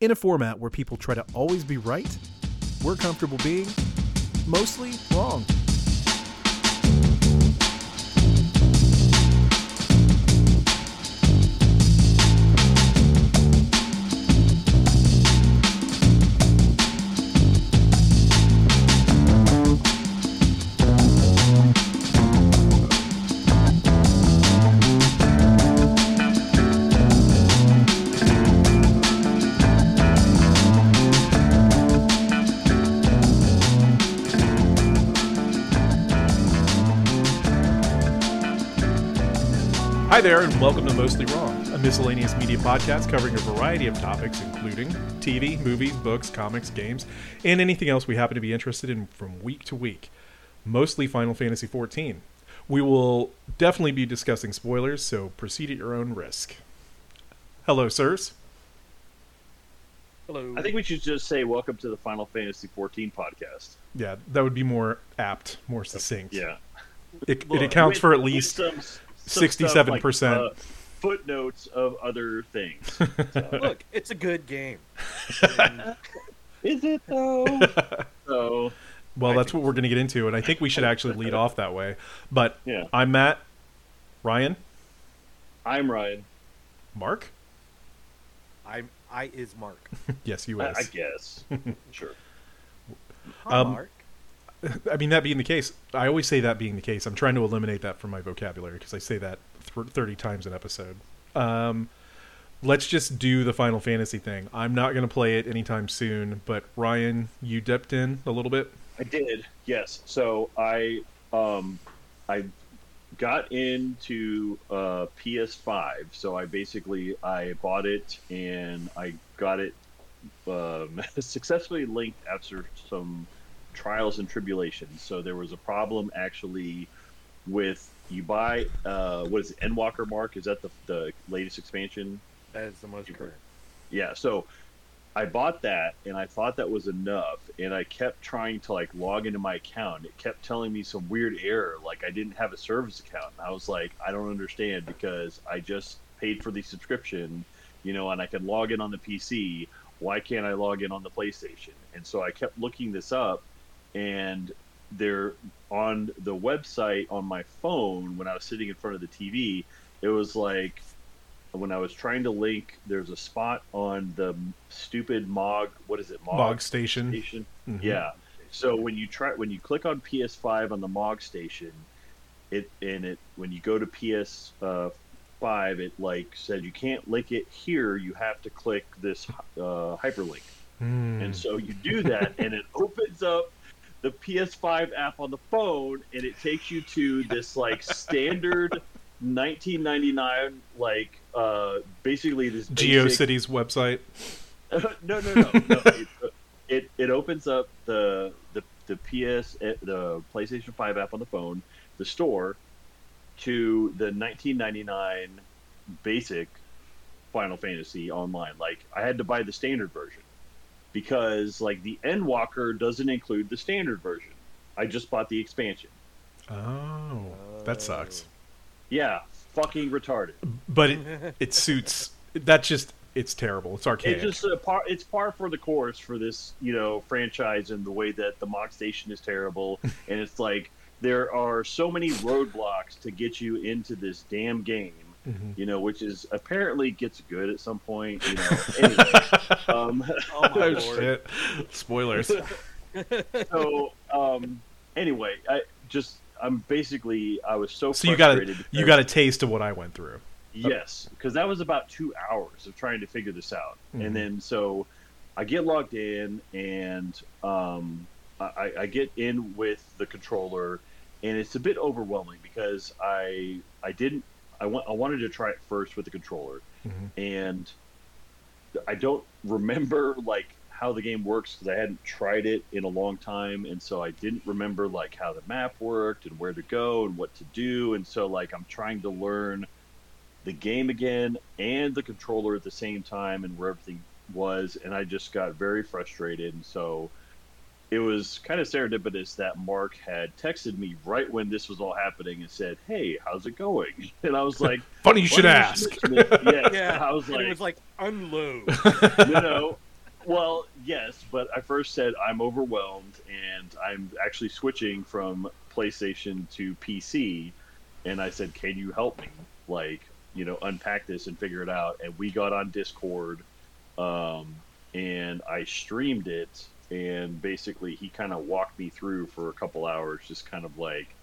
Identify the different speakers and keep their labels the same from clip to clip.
Speaker 1: In a format where people try to always be right, we're comfortable being mostly wrong. Hi there, and welcome to Mostly Wrong, a miscellaneous media podcast covering a variety of topics, including TV, movies, books, comics, games, and anything else we happen to be interested in from week to week. Mostly Final Fantasy XIV. We will definitely be discussing spoilers, so proceed at your own risk. Hello, sirs.
Speaker 2: Hello.
Speaker 3: I think we should just say welcome to the Final Fantasy XIV podcast.
Speaker 1: Yeah, that would be more apt, more succinct.
Speaker 3: Yeah,
Speaker 1: It, it accounts
Speaker 3: with-
Speaker 1: for at
Speaker 3: with
Speaker 1: least
Speaker 3: some- some stuff
Speaker 1: 67%.
Speaker 3: like, uh, footnotes of other things.
Speaker 2: Look, it's a good game.
Speaker 3: Is it though? so
Speaker 1: Well,
Speaker 2: I
Speaker 1: that's what we're going to get into, and I think we should actually lead off that way. But
Speaker 3: Yeah.
Speaker 1: I'm Matt. Ryan,
Speaker 3: I'm Ryan.
Speaker 1: Mark.
Speaker 2: I'm I is Mark.
Speaker 1: Yes, you
Speaker 3: I,
Speaker 1: is.
Speaker 3: I guess. sure.
Speaker 2: Hi,
Speaker 1: Um,
Speaker 2: Mark.
Speaker 1: I mean, that being the case, I always say that being the case. I'm trying to eliminate that from my vocabulary because I say that th- 30 times an episode. Um, let's just do the Final Fantasy thing. I'm not going to play it anytime soon, but Ryan, you dipped in a little bit.
Speaker 3: I did. Yes. So I um I got into uh PS5. So I basically I bought it and I got it um, successfully linked after some trials and tribulations. So there was a problem actually with you buy uh what is it Endwalker Mark? Is that the the latest expansion?
Speaker 2: That is the most current.
Speaker 3: Yeah, so I bought that and I thought that was enough and I kept trying to like log into my account. It kept telling me some weird error like I didn't have a service account. And I was like, I don't understand because I just paid for the subscription, you know, and I can log in on the PC. Why can't I log in on the PlayStation? And so I kept looking this up and they're on the website on my phone when I was sitting in front of the TV, it was like when I was trying to link, there's a spot on the stupid Mog. What is it?
Speaker 1: Mog Station.
Speaker 3: station.
Speaker 1: Mhm.
Speaker 3: Yeah. So when you try when you click on PS5 on the Mog station, it and it when you go to PS uh, five, it like said you can't link it here. You have to click this uh, hyperlink.
Speaker 1: Hmm.
Speaker 3: And so you do that, and it opens up the PS5 app on the phone, and it takes you to this like standard 1999, like uh, basically this basic-
Speaker 1: GeoCities website.
Speaker 3: no, no, no, no. It, it it opens up the the the PS eh, the PlayStation 5 app on the phone, the store, to the 1999 basic Final Fantasy online. Like I had to buy the standard version because like the Endwalker doesn't include the standard version. I just bought the expansion.
Speaker 1: Oh, that sucks.
Speaker 3: Yeah, fucking retarded.
Speaker 1: But it, it suits. That's just. It's terrible. It's archaic.
Speaker 3: It's just a par. It's par for the course for this, you know, franchise and the way that the Mog Station is terrible, and it's like there are so many roadblocks to get you into this damn game,
Speaker 1: Mhm.
Speaker 3: you know, which is apparently gets good at some point, you know. anyway, um,
Speaker 2: Oh my lord.
Speaker 1: shit. Spoilers.
Speaker 3: so um, anyway, I just I'm basically I was so
Speaker 1: So you got a,
Speaker 3: frustrated
Speaker 1: you got a taste of what I went through.
Speaker 3: Yes, because that was about two hours of trying to figure this out,
Speaker 1: Mhm.
Speaker 3: and then so I get logged in, and um, I, I get in with the controller, and it's a bit overwhelming because I I didn't I want I wanted to try it first with the controller,
Speaker 1: Mhm.
Speaker 3: and I don't remember like how the game works because I hadn't tried it in a long time, and so I didn't remember like how the map worked and where to go and what to do, and so like I'm trying to learn the game again and the controller at the same time and where everything was, and I just got very frustrated, and so it was kind of serendipitous that Mark had texted me right when this was all happening and said, "Hey, how's it going?" And I was like,
Speaker 1: Funny you should ask.
Speaker 3: mention it?" yeah,
Speaker 2: Yeah,
Speaker 3: I was
Speaker 2: and it
Speaker 3: like,
Speaker 2: was like unload.
Speaker 3: you know, Well, yes, but I first said I'm overwhelmed and I'm actually switching from PlayStation to PC. And I said, Can you help me? Like, you know, unpack this and figure it out. And we got on Discord um, and I streamed it. And basically, he kind of walked me through for a couple hours, just kind of like,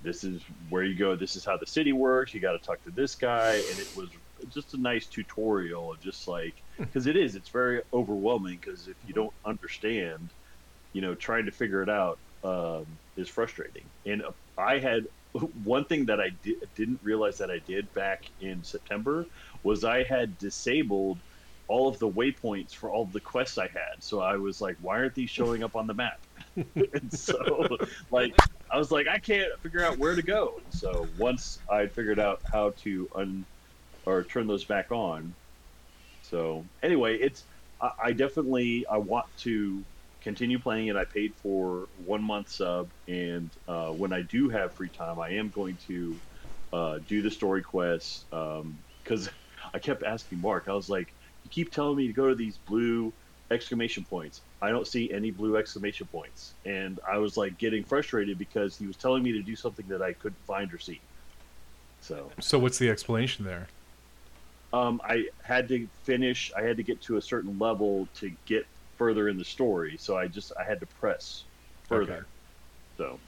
Speaker 3: this is where you go. This is how the city works. You got to talk to this guy. And it was just a nice tutorial of just like, because it is, it's very overwhelming because if you don't understand, you know, trying to figure it out um, is frustrating. And uh, I had one thing that I di- didn't realize that I did back in September was I had disabled all of the waypoints for all the quests I had. So I was like, why aren't these showing up on the map? and so, like, I was like, I can't figure out where to go. And so once I figured out how to un or turn those back on, so anyway, it's I, I definitely I want to continue playing it. I paid for one month sub, and uh, when I do have free time, I am going to uh, do the story quests because I kept asking Mark. I was like, "You keep telling me to go to these blue exclamation points. I don't see any blue exclamation points," and I was like getting frustrated because he was telling me to do something that I couldn't find or see. So
Speaker 1: So what's the explanation there?
Speaker 3: um, I had to finish. I had to get to a certain level to get further in the story. So I just I had to press further.
Speaker 1: Okay.
Speaker 3: So,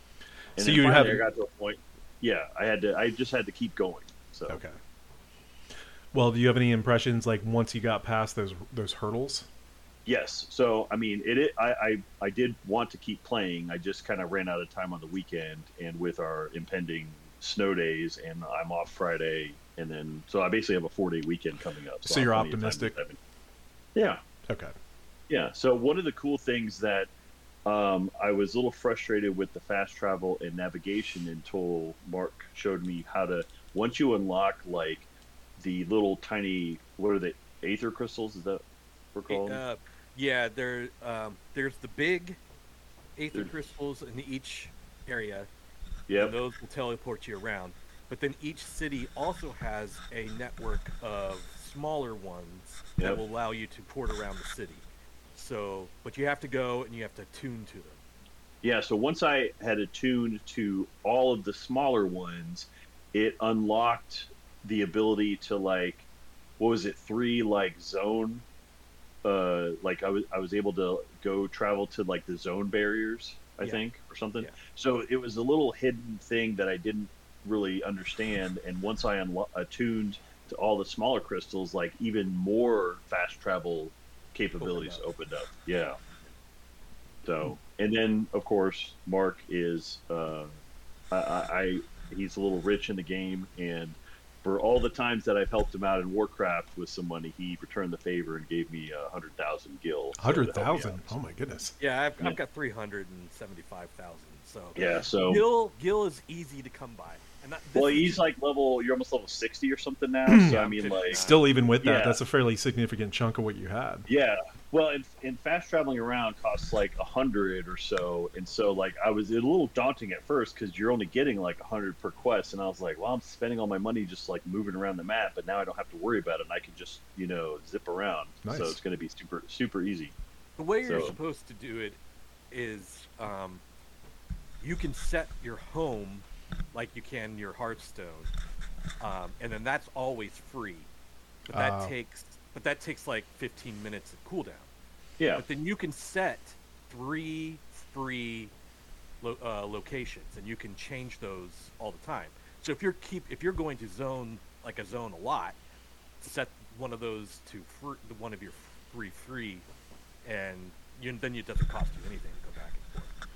Speaker 1: So
Speaker 3: then
Speaker 1: you have-
Speaker 3: I got to a point. Yeah, I had to. I just had to keep going. So
Speaker 1: Okay. Well, do you have any impressions like once you got past those those hurdles?
Speaker 3: yes. So I mean, it. it I, I I did want to keep playing. I just kind of ran out of time on the weekend, and with our impending snow days, and I'm off Friday, and then so I basically have a four day weekend coming up.
Speaker 1: So
Speaker 3: have
Speaker 1: you're
Speaker 3: plenty of time to
Speaker 1: optimistic?
Speaker 3: Yeah.
Speaker 1: Okay.
Speaker 3: Yeah. So one of the cool things that um, I was a little frustrated with the fast travel and navigation until Mark showed me how to. Once you unlock like the little tiny, what are they? Aether crystals? Is that we're calling?
Speaker 2: Uh, yeah, there. Um, there's the big aether crystals in each area. Yeah, those will teleport you around. But then each city also has a network of smaller ones that will allow you to port around the city. So, but you have to go and you have to tune to them.
Speaker 3: Yeah, so once I had attuned to all of the smaller ones, it unlocked the ability to like what was it, three like zone uh like I was I was able to go travel to like the zone barriers, I
Speaker 2: Yeah.
Speaker 3: think, or something.
Speaker 2: Yeah.
Speaker 3: So it was a little hidden thing that I didn't really understand and once I unlo- attuned to all the smaller crystals, like even more fast travel capabilities
Speaker 2: up.
Speaker 3: opened up. Yeah. So, and then of course, Mark is uh, I, I, I he's a little rich in the game, and for all the times that I've helped him out in Warcraft with some money, he returned the favor and gave me a hundred thousand gil. so to help me
Speaker 1: Hundred thousand.
Speaker 3: out.
Speaker 1: Oh my goodness.
Speaker 2: Yeah, I've,
Speaker 3: Yeah.
Speaker 2: I've got 375,000. So,
Speaker 3: Yeah, so
Speaker 2: Gil, Gil is easy to come by. And that,
Speaker 3: well, he's like level. You're almost level sixty or something now. So
Speaker 2: Yeah,
Speaker 3: I mean, like,
Speaker 1: Still, even with that,
Speaker 3: Yeah.
Speaker 1: that's a fairly significant chunk of what you had.
Speaker 3: Yeah. Well, in, in fast traveling around costs like a hundred or so, and so like I was a little daunting at first because you're only getting like a hundred per quest, and I was like, well, I'm spending all my money just like moving around the map, but now I don't have to worry about it, and I can just you know zip around.
Speaker 1: Nice.
Speaker 3: So it's going to be super super easy.
Speaker 2: The way you're supposed to do it is um, you can set your home like you can your Hearthstone, um, and then that's always free. But that
Speaker 1: Ah.
Speaker 2: takes but that takes like 15 minutes of cooldown.
Speaker 3: Yeah.
Speaker 2: But then you can set three free lo- uh, locations, and you can change those all the time. So if you're keep if you're going to zone like a zone a lot, set one of those to one of your three free, and you, then it doesn't cost you anything to go back and forth.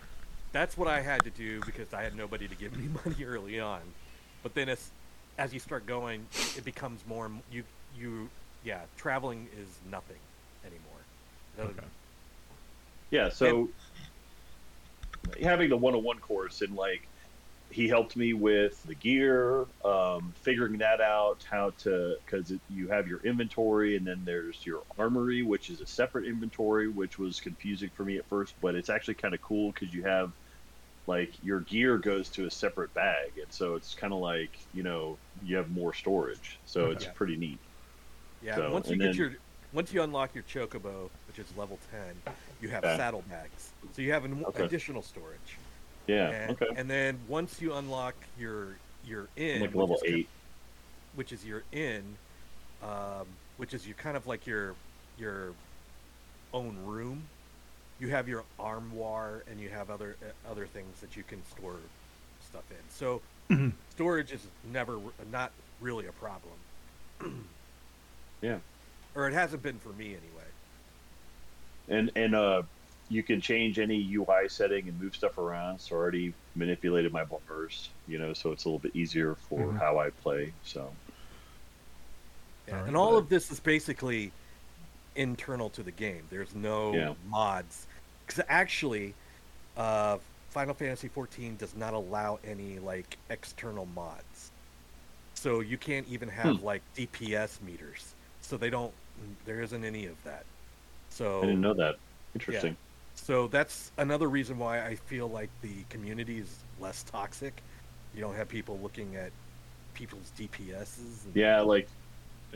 Speaker 2: That's what I had to do because I had nobody to give me money early on. But then as as you start going, it becomes more and- you you yeah traveling is nothing anymore.
Speaker 1: Okay.
Speaker 3: Yeah, so having the one-on-one course and like he helped me with the gear, um, figuring that out, how to because you have your inventory and then there's your armory, which is a separate inventory, which was confusing for me at first, but it's actually kind of cool because you have like your gear goes to a separate bag, and so it's kind of like you know you have more storage, so it's pretty neat.
Speaker 2: Yeah,
Speaker 3: So,
Speaker 2: once you get
Speaker 3: then-
Speaker 2: your once you unlock your chocobo, which is level ten, you have
Speaker 3: Okay.
Speaker 2: saddlebags. So you have an
Speaker 3: Okay.
Speaker 2: additional storage.
Speaker 3: Yeah.
Speaker 2: And,
Speaker 3: okay.
Speaker 2: And then once you unlock your your inn,
Speaker 3: like
Speaker 2: which
Speaker 3: level
Speaker 2: is ki-
Speaker 3: eight.
Speaker 2: which is your inn, um, which is your kind of like your your own room. You have your armoire and you have other uh, other things that you can store stuff in. So storage is never not really a problem,
Speaker 3: Yeah.
Speaker 2: or it hasn't been for me anyway.
Speaker 3: And and uh, you can change any UI setting and move stuff around. So I already manipulated my bars, you know, so it's a little bit easier for
Speaker 1: Mhm.
Speaker 3: how I play. So
Speaker 2: Yeah,
Speaker 1: Alright.
Speaker 2: and all of this is basically internal to the game. There's no
Speaker 3: Yeah.
Speaker 2: mods because actually, uh, Final Fantasy XIV does not allow any like external mods. So you can't even have
Speaker 3: Hmm.
Speaker 2: like DPS meters. So they don't. There isn't any of that. So
Speaker 3: I didn't know that. Interesting.
Speaker 2: so that's another reason why I feel like the community is less toxic. You don't have people looking at people's DPSs. And
Speaker 3: Yeah, like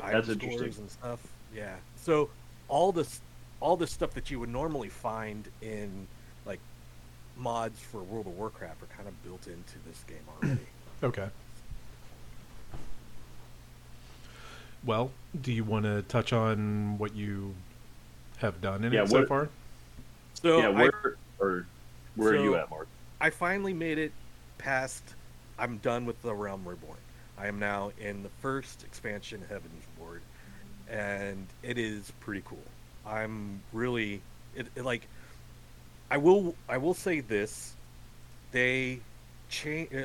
Speaker 2: item
Speaker 3: that's
Speaker 2: scores
Speaker 3: interesting.
Speaker 2: and stuff. Yeah. So all this all this stuff that you would normally find in like mods for World of Warcraft are kind of built into this game already.
Speaker 1: Okay. Well, do you want to touch on what you have done in
Speaker 3: Yeah,
Speaker 1: it so
Speaker 3: what-
Speaker 1: far?
Speaker 2: So
Speaker 3: yeah,
Speaker 2: I,
Speaker 3: where or where are you at, Mark?
Speaker 2: I finally made it past. I'm done with the Realm Reborn. I am now in the first expansion, Heaven's Ward, and it is pretty cool. I'm really it, it like. I will. I will say this: they change. Uh,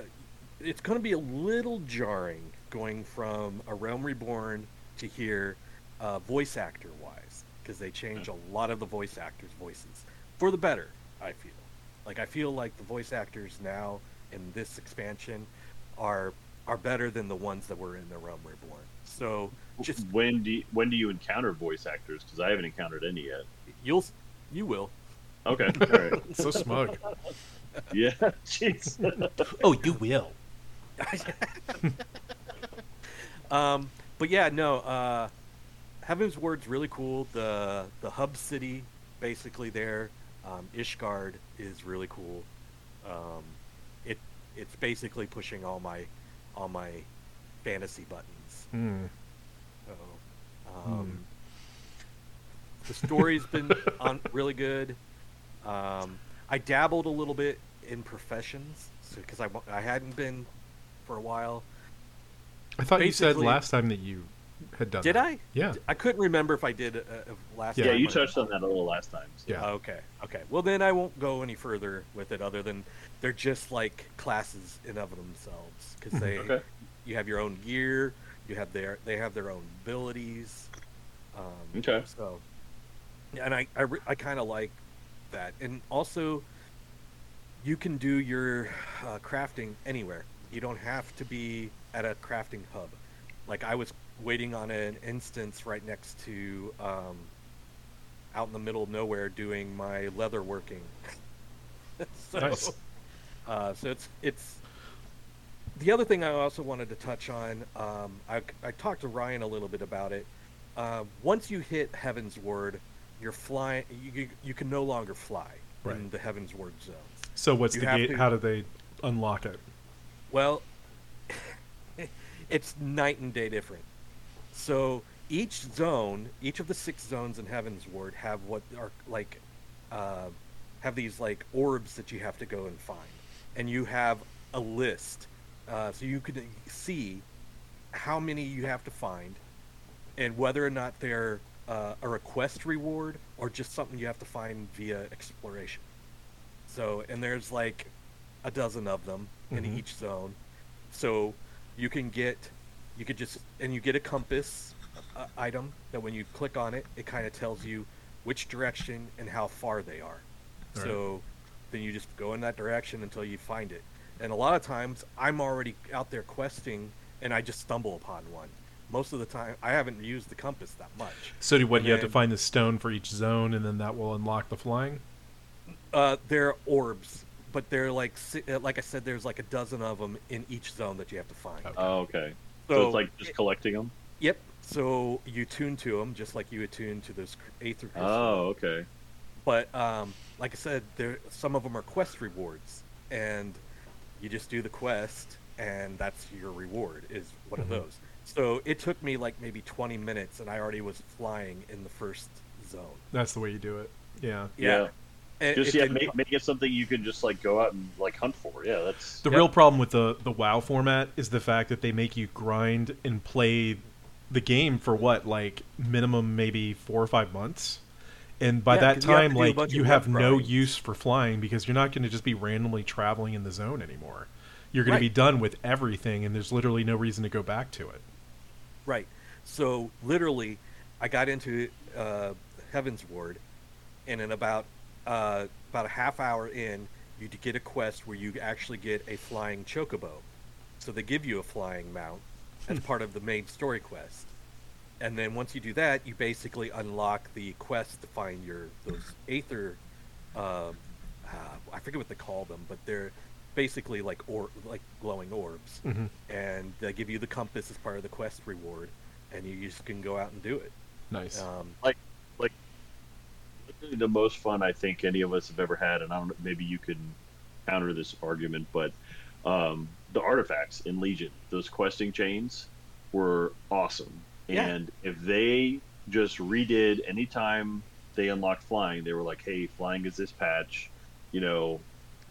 Speaker 2: it's going to be a little jarring going from a Realm Reborn to here, uh, voice actor wise, because they change a lot of the voice actors' voices for the better. I feel like I feel like the voice actors now in this expansion are are better than the ones that were in the Realm Reborn. So just
Speaker 3: when do you, when do you encounter voice actors? Because I haven't encountered any yet.
Speaker 2: you'll you will.
Speaker 3: Okay, all right.
Speaker 1: So smug.
Speaker 3: Yeah, jeez.
Speaker 1: oh, you will.
Speaker 2: Um, but yeah, no. Uh, Heavensward's really cool. The the hub city, basically there, um, Ishgard is really cool. Um, it it's basically pushing all my all my fantasy buttons.
Speaker 1: Hmm.
Speaker 2: So, um, The story's been on really good. Um, I dabbled a little bit in professions because I, I hadn't been for a while.
Speaker 1: I thought you said
Speaker 2: Basically-
Speaker 1: last time that you had done.
Speaker 2: Did
Speaker 1: that.
Speaker 2: I?
Speaker 1: Yeah.
Speaker 2: I couldn't remember if I did uh, uh, last
Speaker 1: Yeah,
Speaker 3: yeah,
Speaker 2: time.
Speaker 3: you
Speaker 2: or-
Speaker 3: touched on that a little last time. so-
Speaker 1: Yeah.
Speaker 2: Okay. Okay. Well, then I won't go any further with it, other than they're just like classes in of themselves because they
Speaker 3: Okay.
Speaker 2: you have your own gear, you have their they have their own abilities. Um,
Speaker 3: Okay.
Speaker 2: So, yeah, and I I, re- I kind of like that, and also you can do your uh, crafting anywhere. You don't have to be at a crafting hub. Like I was waiting on an instance right next to um, out in the middle of nowhere doing my leather working. so,
Speaker 1: Nice.
Speaker 2: uh, so it's it's the other thing I also wanted to touch on. Um, I, I talked to Ryan a little bit about it. Uh, once you hit Heavensward, you're flying. You, you, you can no longer fly in the Heavensward zone.
Speaker 1: So what's
Speaker 2: You
Speaker 1: the gate?
Speaker 2: to-
Speaker 1: How do they unlock it?
Speaker 2: Well, it's night and day different. So each zone, each of the six zones in Heavensward have what are like, uh, have these like orbs that you have to go and find, and you have a list, uh, so you can see how many you have to find, and whether or not they're uh, a request reward or just something you have to find via exploration. So, and there's like a dozen of them in
Speaker 1: Mhm.
Speaker 2: each zone. So you can get, you could just, and you get a compass uh, item that when you click on it, it kind of tells you which direction and how far they are.
Speaker 1: Right.
Speaker 2: So then you just go in that direction until you find it. And a lot of times I'm already out there questing and I just stumble upon one. Most of the time, I haven't used the compass that much.
Speaker 1: So do what?
Speaker 2: And
Speaker 1: You have to find the stone for each zone, and then that will unlock the flying.
Speaker 2: Uh, they're orbs, but they're like, uh, like I said, there's like a dozen of them in each zone that you have to find.
Speaker 1: Okay.
Speaker 3: Oh, okay. So,
Speaker 2: So
Speaker 3: it's like just
Speaker 2: it-
Speaker 3: collecting them.
Speaker 2: Yep. So you tune to them just like you attune to those cr- Aether crystals.
Speaker 3: Oh, okay.
Speaker 2: But um, like I said, there some of them are quest rewards, and you just do the quest, and that's your reward is one
Speaker 1: Mhm.
Speaker 2: of those. So it took me like maybe 20 minutes, and I already was flying in the first zone.
Speaker 1: That's the way you do it. Yeah.
Speaker 3: Yeah.
Speaker 2: And
Speaker 3: Just yeah,
Speaker 2: didn't
Speaker 3: make, make it something you can just like go out and like hunt for. Yeah, that's
Speaker 1: The
Speaker 2: Yep.
Speaker 1: real problem with the the WoW format is the fact that they make you grind and play the game for what like minimum maybe four or five months. And by
Speaker 2: Yeah,
Speaker 1: that
Speaker 2: 'cause you have to
Speaker 1: time,
Speaker 2: do
Speaker 1: like
Speaker 2: bunch
Speaker 1: you
Speaker 2: of
Speaker 1: have no
Speaker 2: grinds.
Speaker 1: use for flying because you're not going to just be randomly traveling in the zone anymore. You're going to be done with everything, and there's literally no reason to go back to it.
Speaker 2: Right. So literally, I got into uh, Heavensward, and in about uh, about a half hour in, you get a quest where you actually get a flying chocobo. So they give you a flying mount as part of the main story quest. And then once you do that, you basically unlock the quest to find your those aether. Uh, uh, I forget what they call them, but they're basically like or like glowing orbs
Speaker 1: hmm
Speaker 2: and they give you the compass as part of the quest reward, and you just can go out and do it.
Speaker 1: Nice.
Speaker 2: Um,
Speaker 3: the most fun I think any of us have ever had, and I don't know, maybe you can counter this argument, but um, the artifacts in Legion, those questing chains, were awesome.
Speaker 2: Yeah.
Speaker 3: And if they just redid anytime they unlocked flying, they were like, "Hey, flying is this patch," you know.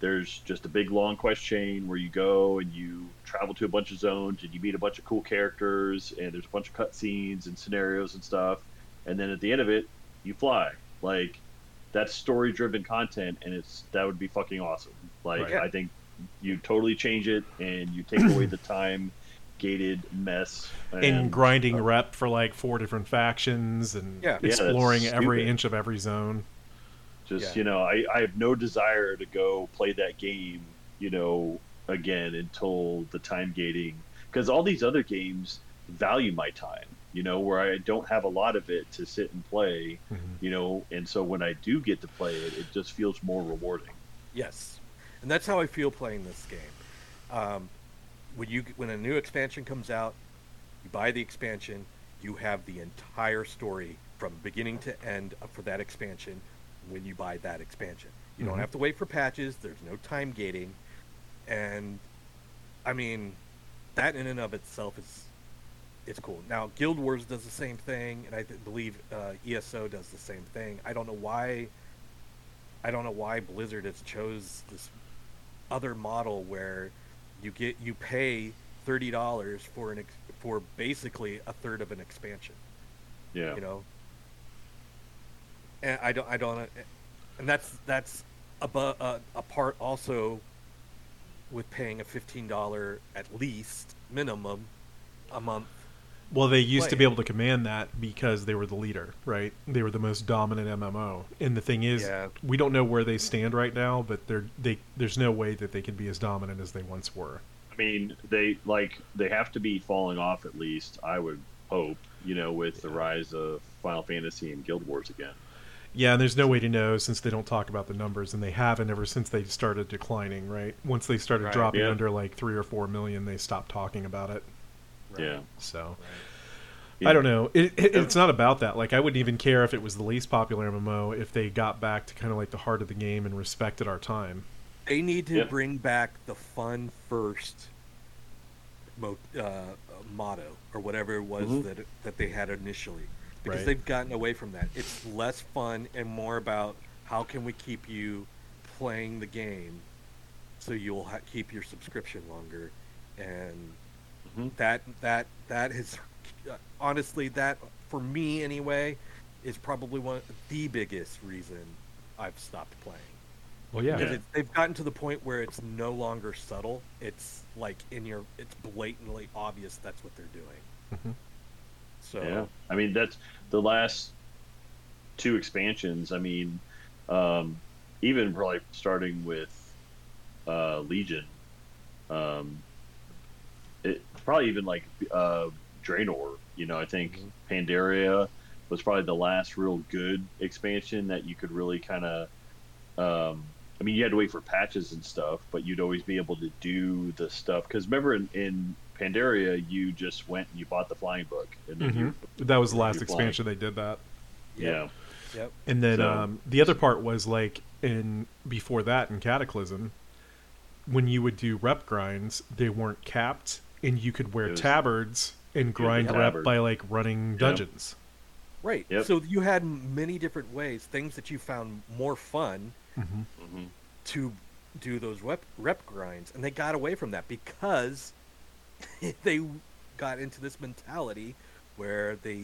Speaker 3: There's just a big long quest chain where you go and you travel to a bunch of zones and you meet a bunch of cool characters and there's a bunch of cutscenes and scenarios and stuff. And then at the end of it, you fly. Like that's story driven content and it's that would be fucking awesome. Like
Speaker 1: Right.
Speaker 3: I think you totally change it and you take away the time gated mess
Speaker 1: and grinding
Speaker 3: uh,
Speaker 1: rep for like four different factions and
Speaker 2: Yeah. Yeah,
Speaker 1: exploring every inch of every zone.
Speaker 3: just
Speaker 2: Yeah.
Speaker 3: you know I, I have no desire to go play that game you know again until the time gating because all these other games value my time you know where i don't have a lot of it to sit and play
Speaker 1: Mhm.
Speaker 3: you know and so when i do get to play it it just feels more rewarding
Speaker 2: yes, and that's how I feel playing this game. Um, when you when a new expansion comes out, you buy the expansion, you have the entire story from beginning to end for that expansion. When you buy that expansion, you
Speaker 1: Mhm.
Speaker 2: don't have to wait for patches. There's no time gating, and I mean, that in and of itself is it's cool. Now, Guild Wars does the same thing, and I th- believe uh, ESO does the same thing. I don't know why. I don't know why Blizzard has chose this other model where you get you pay thirty dollars for an ex- for basically a third of an expansion.
Speaker 3: yeah
Speaker 2: You know, and I don't I don't, and that's that's above uh, a part also with paying a fifteen dollar at least minimum a month
Speaker 1: Well, they used to be able to command that because they were the leader, right? They were the most dominant MMO. And the thing is,
Speaker 2: Yeah.
Speaker 1: we don't know where they stand right now, but they're they there's no way that they can be as dominant as they once were.
Speaker 3: i mean they like they have to be falling off at least i would hope you know with the rise of final fantasy and guild wars again
Speaker 1: Yeah, and there's no way to know since they don't talk about the numbers, and they haven't ever since they started declining, right? Once they started
Speaker 2: Right.
Speaker 1: dropping
Speaker 3: Yeah.
Speaker 1: under like three or four million, they stopped talking about it.
Speaker 3: Yeah
Speaker 1: So
Speaker 2: Right.
Speaker 1: I don't know. It, it, it's not about that. Like I wouldn't even care if it was the least popular MMO if they got back to kind of like the heart of the game and respected our time.
Speaker 2: They need to
Speaker 3: Yep.
Speaker 2: bring back the fun first mo- uh, motto or whatever it was
Speaker 3: Mhm.
Speaker 2: that that they had initially, because
Speaker 1: Right.
Speaker 2: they've gotten away from that. It's less fun and more about how can we keep you playing the game, so you'll ha- keep your subscription longer, and
Speaker 3: Mhm.
Speaker 2: that that that has uh, honestly that for me anyway is probably one of the biggest reason I've stopped playing.
Speaker 1: Well, yeah.
Speaker 2: Because
Speaker 3: Yeah.
Speaker 2: it, they've gotten to the point where it's no longer subtle. It's like in your, it's blatantly obvious that's what they're doing.
Speaker 1: Mhm.
Speaker 2: So
Speaker 3: Yeah, I mean that's the last two expansions. I mean, um, even probably starting with uh, Legion, um, it probably even like uh, Draenor. You know, I think
Speaker 2: Mhm.
Speaker 3: Pandaria was probably the last real good expansion that you could really kind of. Um, I mean, you had to wait for patches and stuff, but you'd always be able to do the stuff. Because remember, in, in Pandaria, you just went and you bought the flying book, and then you,
Speaker 1: That was the last
Speaker 3: You're flying.
Speaker 1: expansion they did that.
Speaker 3: yeah,
Speaker 2: Yep.
Speaker 1: And then
Speaker 3: So-
Speaker 1: um, the other part was like in before that in Cataclysm, when you would do rep grinds, they weren't capped, and you could wear
Speaker 3: was-
Speaker 1: tabards and grind rep by like running dungeons.
Speaker 2: Right.
Speaker 3: Yep.
Speaker 2: So you had many different ways, things that you found more fun
Speaker 1: Mm-hmm.
Speaker 3: Mhm.
Speaker 2: to do those rep, rep grinds, and they got away from that because they got into this mentality where they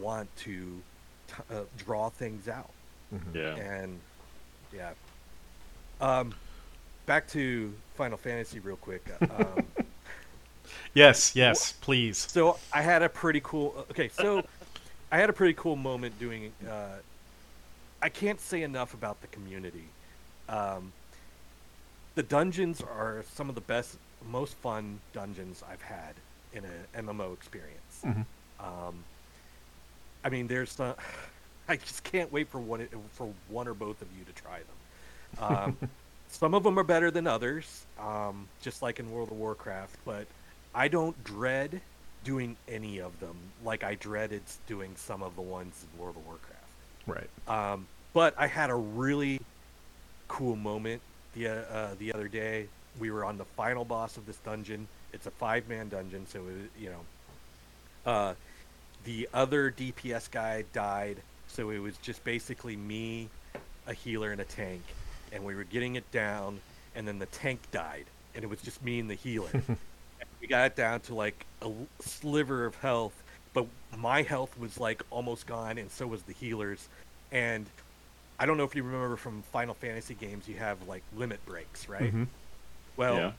Speaker 2: want to t- uh, draw things out,
Speaker 3: yeah.
Speaker 2: and yeah. Um, back to Final Fantasy real quick. Um,
Speaker 1: Yes, yes, please.
Speaker 2: So I had a pretty cool. Okay, so I had a pretty cool moment doing. Uh, I can't say enough about the community. Um, the dungeons are some of the best, most fun dungeons I've had in an MMO experience.
Speaker 1: Mhm.
Speaker 2: Um, I mean, there's. Uh, I just can't wait for one for one or both of you to try them. Um, some of them are better than others, um, just like in World of Warcraft. But I don't dread doing any of them like I dreaded doing some of the ones in World of Warcraft.
Speaker 1: Right.
Speaker 2: Um, but I had a really cool moment the uh, uh, the other day. We were on the final boss of this dungeon. It's a five man dungeon, so it, you know. Uh, the other DPS guy died, so it was just basically me, a healer, and a tank, and we were getting it down, and then the tank died, and it was just me and the healer. We got it down to like a sliver of health, but my health was like almost gone, and so was the healer's. And I don't know if you remember from Final Fantasy games, you have like limit breaks, right?
Speaker 1: Mhm.
Speaker 2: Well,
Speaker 3: Yeah.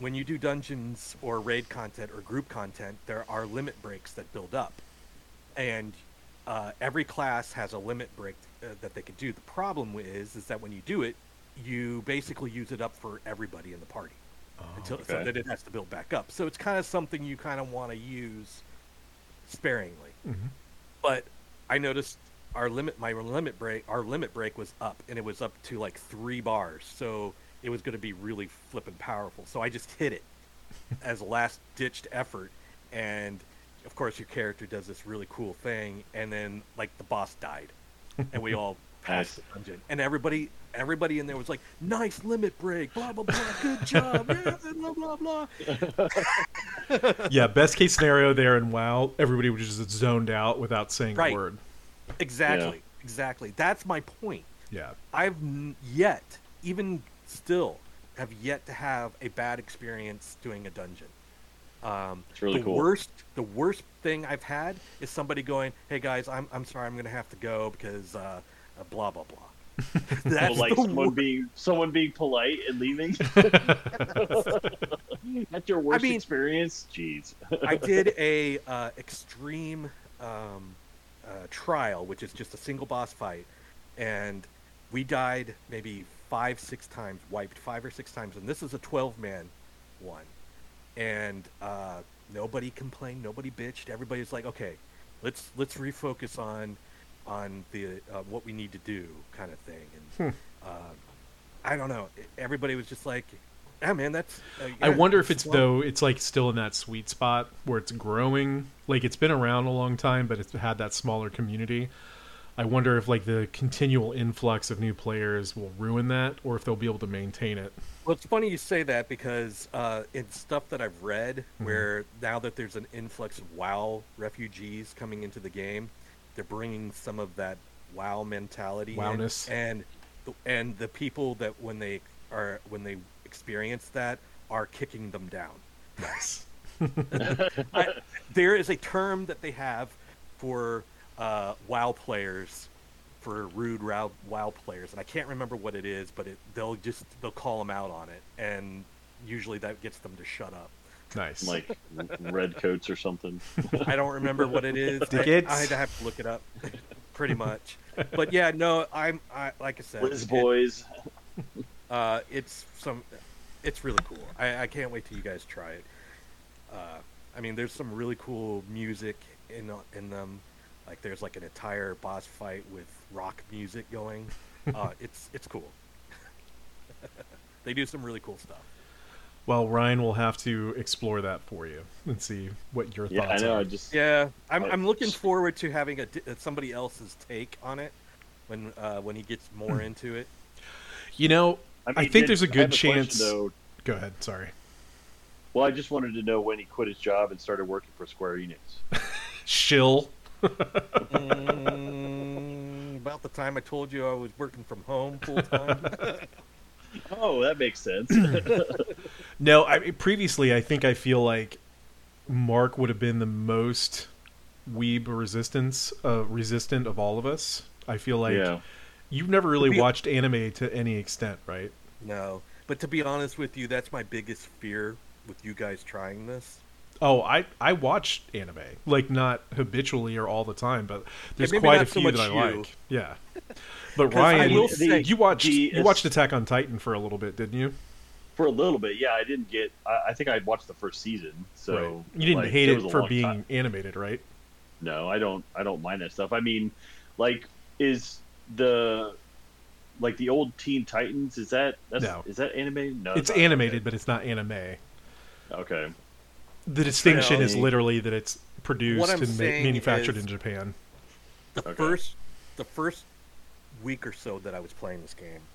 Speaker 2: when you do dungeons or raid content or group content, there are limit breaks that build up, and uh, every class has a limit break uh, that they can do. The problem is, is that when you do it, you basically use it up for everybody in the party until so that it has to build back up. So it's kind of something you kind of want to use sparingly.
Speaker 1: Mhm.
Speaker 2: But I noticed our limit, my limit break, our limit break was up, and it was up to like three bars. So it was going to be really flipping powerful. So I just hit it as a last ditched effort, and of course your character does this really cool thing, and then like the boss died, and we all passed the dungeon, and everybody. Everybody in there was like, "Nice limit break, blah blah blah, good job, yeah, blah blah blah."
Speaker 1: yeah, best case scenario there and WoW, everybody was just zoned out without saying
Speaker 2: Right.
Speaker 1: a word.
Speaker 2: Exactly, exactly. That's my point.
Speaker 1: Yeah.
Speaker 2: I've yet, even still, have yet to have a bad experience doing a dungeon. Um,
Speaker 3: It's really
Speaker 2: the
Speaker 3: cool.
Speaker 2: worst, the worst thing I've had is somebody going, "Hey guys, I'm I'm sorry, I'm gonna have to go because uh, blah blah blah." That's
Speaker 3: Well, like someone
Speaker 2: wor-
Speaker 3: being someone being polite and leaving. That's your worst
Speaker 2: mean-
Speaker 3: experience. Jeez.
Speaker 2: I did a uh, extreme um, uh, trial, which is just a single boss fight, and we died maybe five, six times, wiped five or six times, and this is a twelve-man one, and uh, nobody complained, nobody bitched. Everybody's like, okay, let's let's refocus on on the uh, what we need to do, kind of thing, and uh, I don't know. Everybody was just like. Yeah, man, that's. Uh,
Speaker 1: I wonder if it's
Speaker 2: fun."
Speaker 1: though it's like still in that sweet spot where it's growing. Like it's been around a long time, but it's had that smaller community. I wonder if like the continual influx of new players will ruin that, or if they'll be able to maintain it.
Speaker 2: Well, it's funny you say that because uh, in stuff that I've read,
Speaker 1: Mm-hmm.
Speaker 2: where now that there's an influx of WoW refugees coming into the game, they're bringing some of that WoW mentality, in,
Speaker 1: Wowness.
Speaker 2: and and the people that when they are when they experience that are kicking them down.
Speaker 1: Nice.
Speaker 2: I, there is a term that they have for uh, WoW players, for rude WoW, WoW players, and I can't remember what it is, but it, they'll just they'll call them out on it, and usually that gets them to shut up.
Speaker 1: Nice.
Speaker 3: like red coats or something.
Speaker 2: I don't remember what it is. I,
Speaker 1: Dickheads?
Speaker 2: I'd have to look it up, pretty much. But yeah, no, I'm I, like I said,
Speaker 3: Liz
Speaker 2: it-
Speaker 3: boys.
Speaker 2: Uh, it's some, it's really cool. I, I can't wait till you guys try it. Uh, I mean, there's some really cool music in in them. Like there's like an entire boss fight with rock music going. Uh, it's it's cool. they do some really cool stuff.
Speaker 1: Well, Ryan will have to explore that for you and see what your
Speaker 3: Yeah, I
Speaker 1: thoughts
Speaker 3: know.
Speaker 1: are.
Speaker 3: I just
Speaker 2: Yeah, I'm,
Speaker 3: I-
Speaker 2: I'm looking forward to having a uh, somebody else's take on it when uh, when he gets
Speaker 1: Hmm.
Speaker 2: more into it.
Speaker 1: You know, I,
Speaker 3: mean,
Speaker 1: think
Speaker 3: did-
Speaker 1: there's a good
Speaker 3: have question,
Speaker 1: chance.
Speaker 3: though.
Speaker 1: Go ahead. Sorry.
Speaker 3: Well, I just wanted to know when he quit his job and started working for Square Enix.
Speaker 1: Shill.
Speaker 2: Mm, about the time I told you I was working from home full time.
Speaker 3: Oh, that makes sense.
Speaker 1: No, I previously I think I feel like Mark would have been the most weeb resistance uh, resistant of all of us. I feel like
Speaker 3: yeah.
Speaker 1: you've never really
Speaker 2: be-
Speaker 1: watched anime to any extent, right?
Speaker 2: no, but to be honest with you, that's my biggest fear with you guys trying this.
Speaker 1: Oh, I I watch anime like not habitually or all the time, but there's
Speaker 2: maybe
Speaker 1: quite a
Speaker 2: not so
Speaker 1: few that I
Speaker 2: you.
Speaker 1: like. Yeah, but
Speaker 2: 'Cause I
Speaker 1: Ryan,
Speaker 2: will
Speaker 1: you-
Speaker 2: say-
Speaker 1: you watched
Speaker 3: the-
Speaker 1: you watched Attack on Titan for a little bit, didn't you?
Speaker 3: For a little bit, yeah. I didn't get. I, I think I watched the first season, so
Speaker 1: right. You didn't
Speaker 3: like,
Speaker 1: hate
Speaker 3: was
Speaker 1: it for being
Speaker 3: time.
Speaker 1: animated, right?
Speaker 3: No, I don't. I don't mind that stuff. I mean, like, is the like the old Teen Titans? Is that that's,
Speaker 1: No.
Speaker 3: is that animated? No,
Speaker 1: it's
Speaker 3: not.
Speaker 1: animated, but it's not anime.
Speaker 3: Okay.
Speaker 1: The distinction is literally that it's produced and ma- manufactured
Speaker 2: is-
Speaker 1: in Japan.
Speaker 2: The
Speaker 3: Okay.
Speaker 2: first the first week or so that I was playing this game,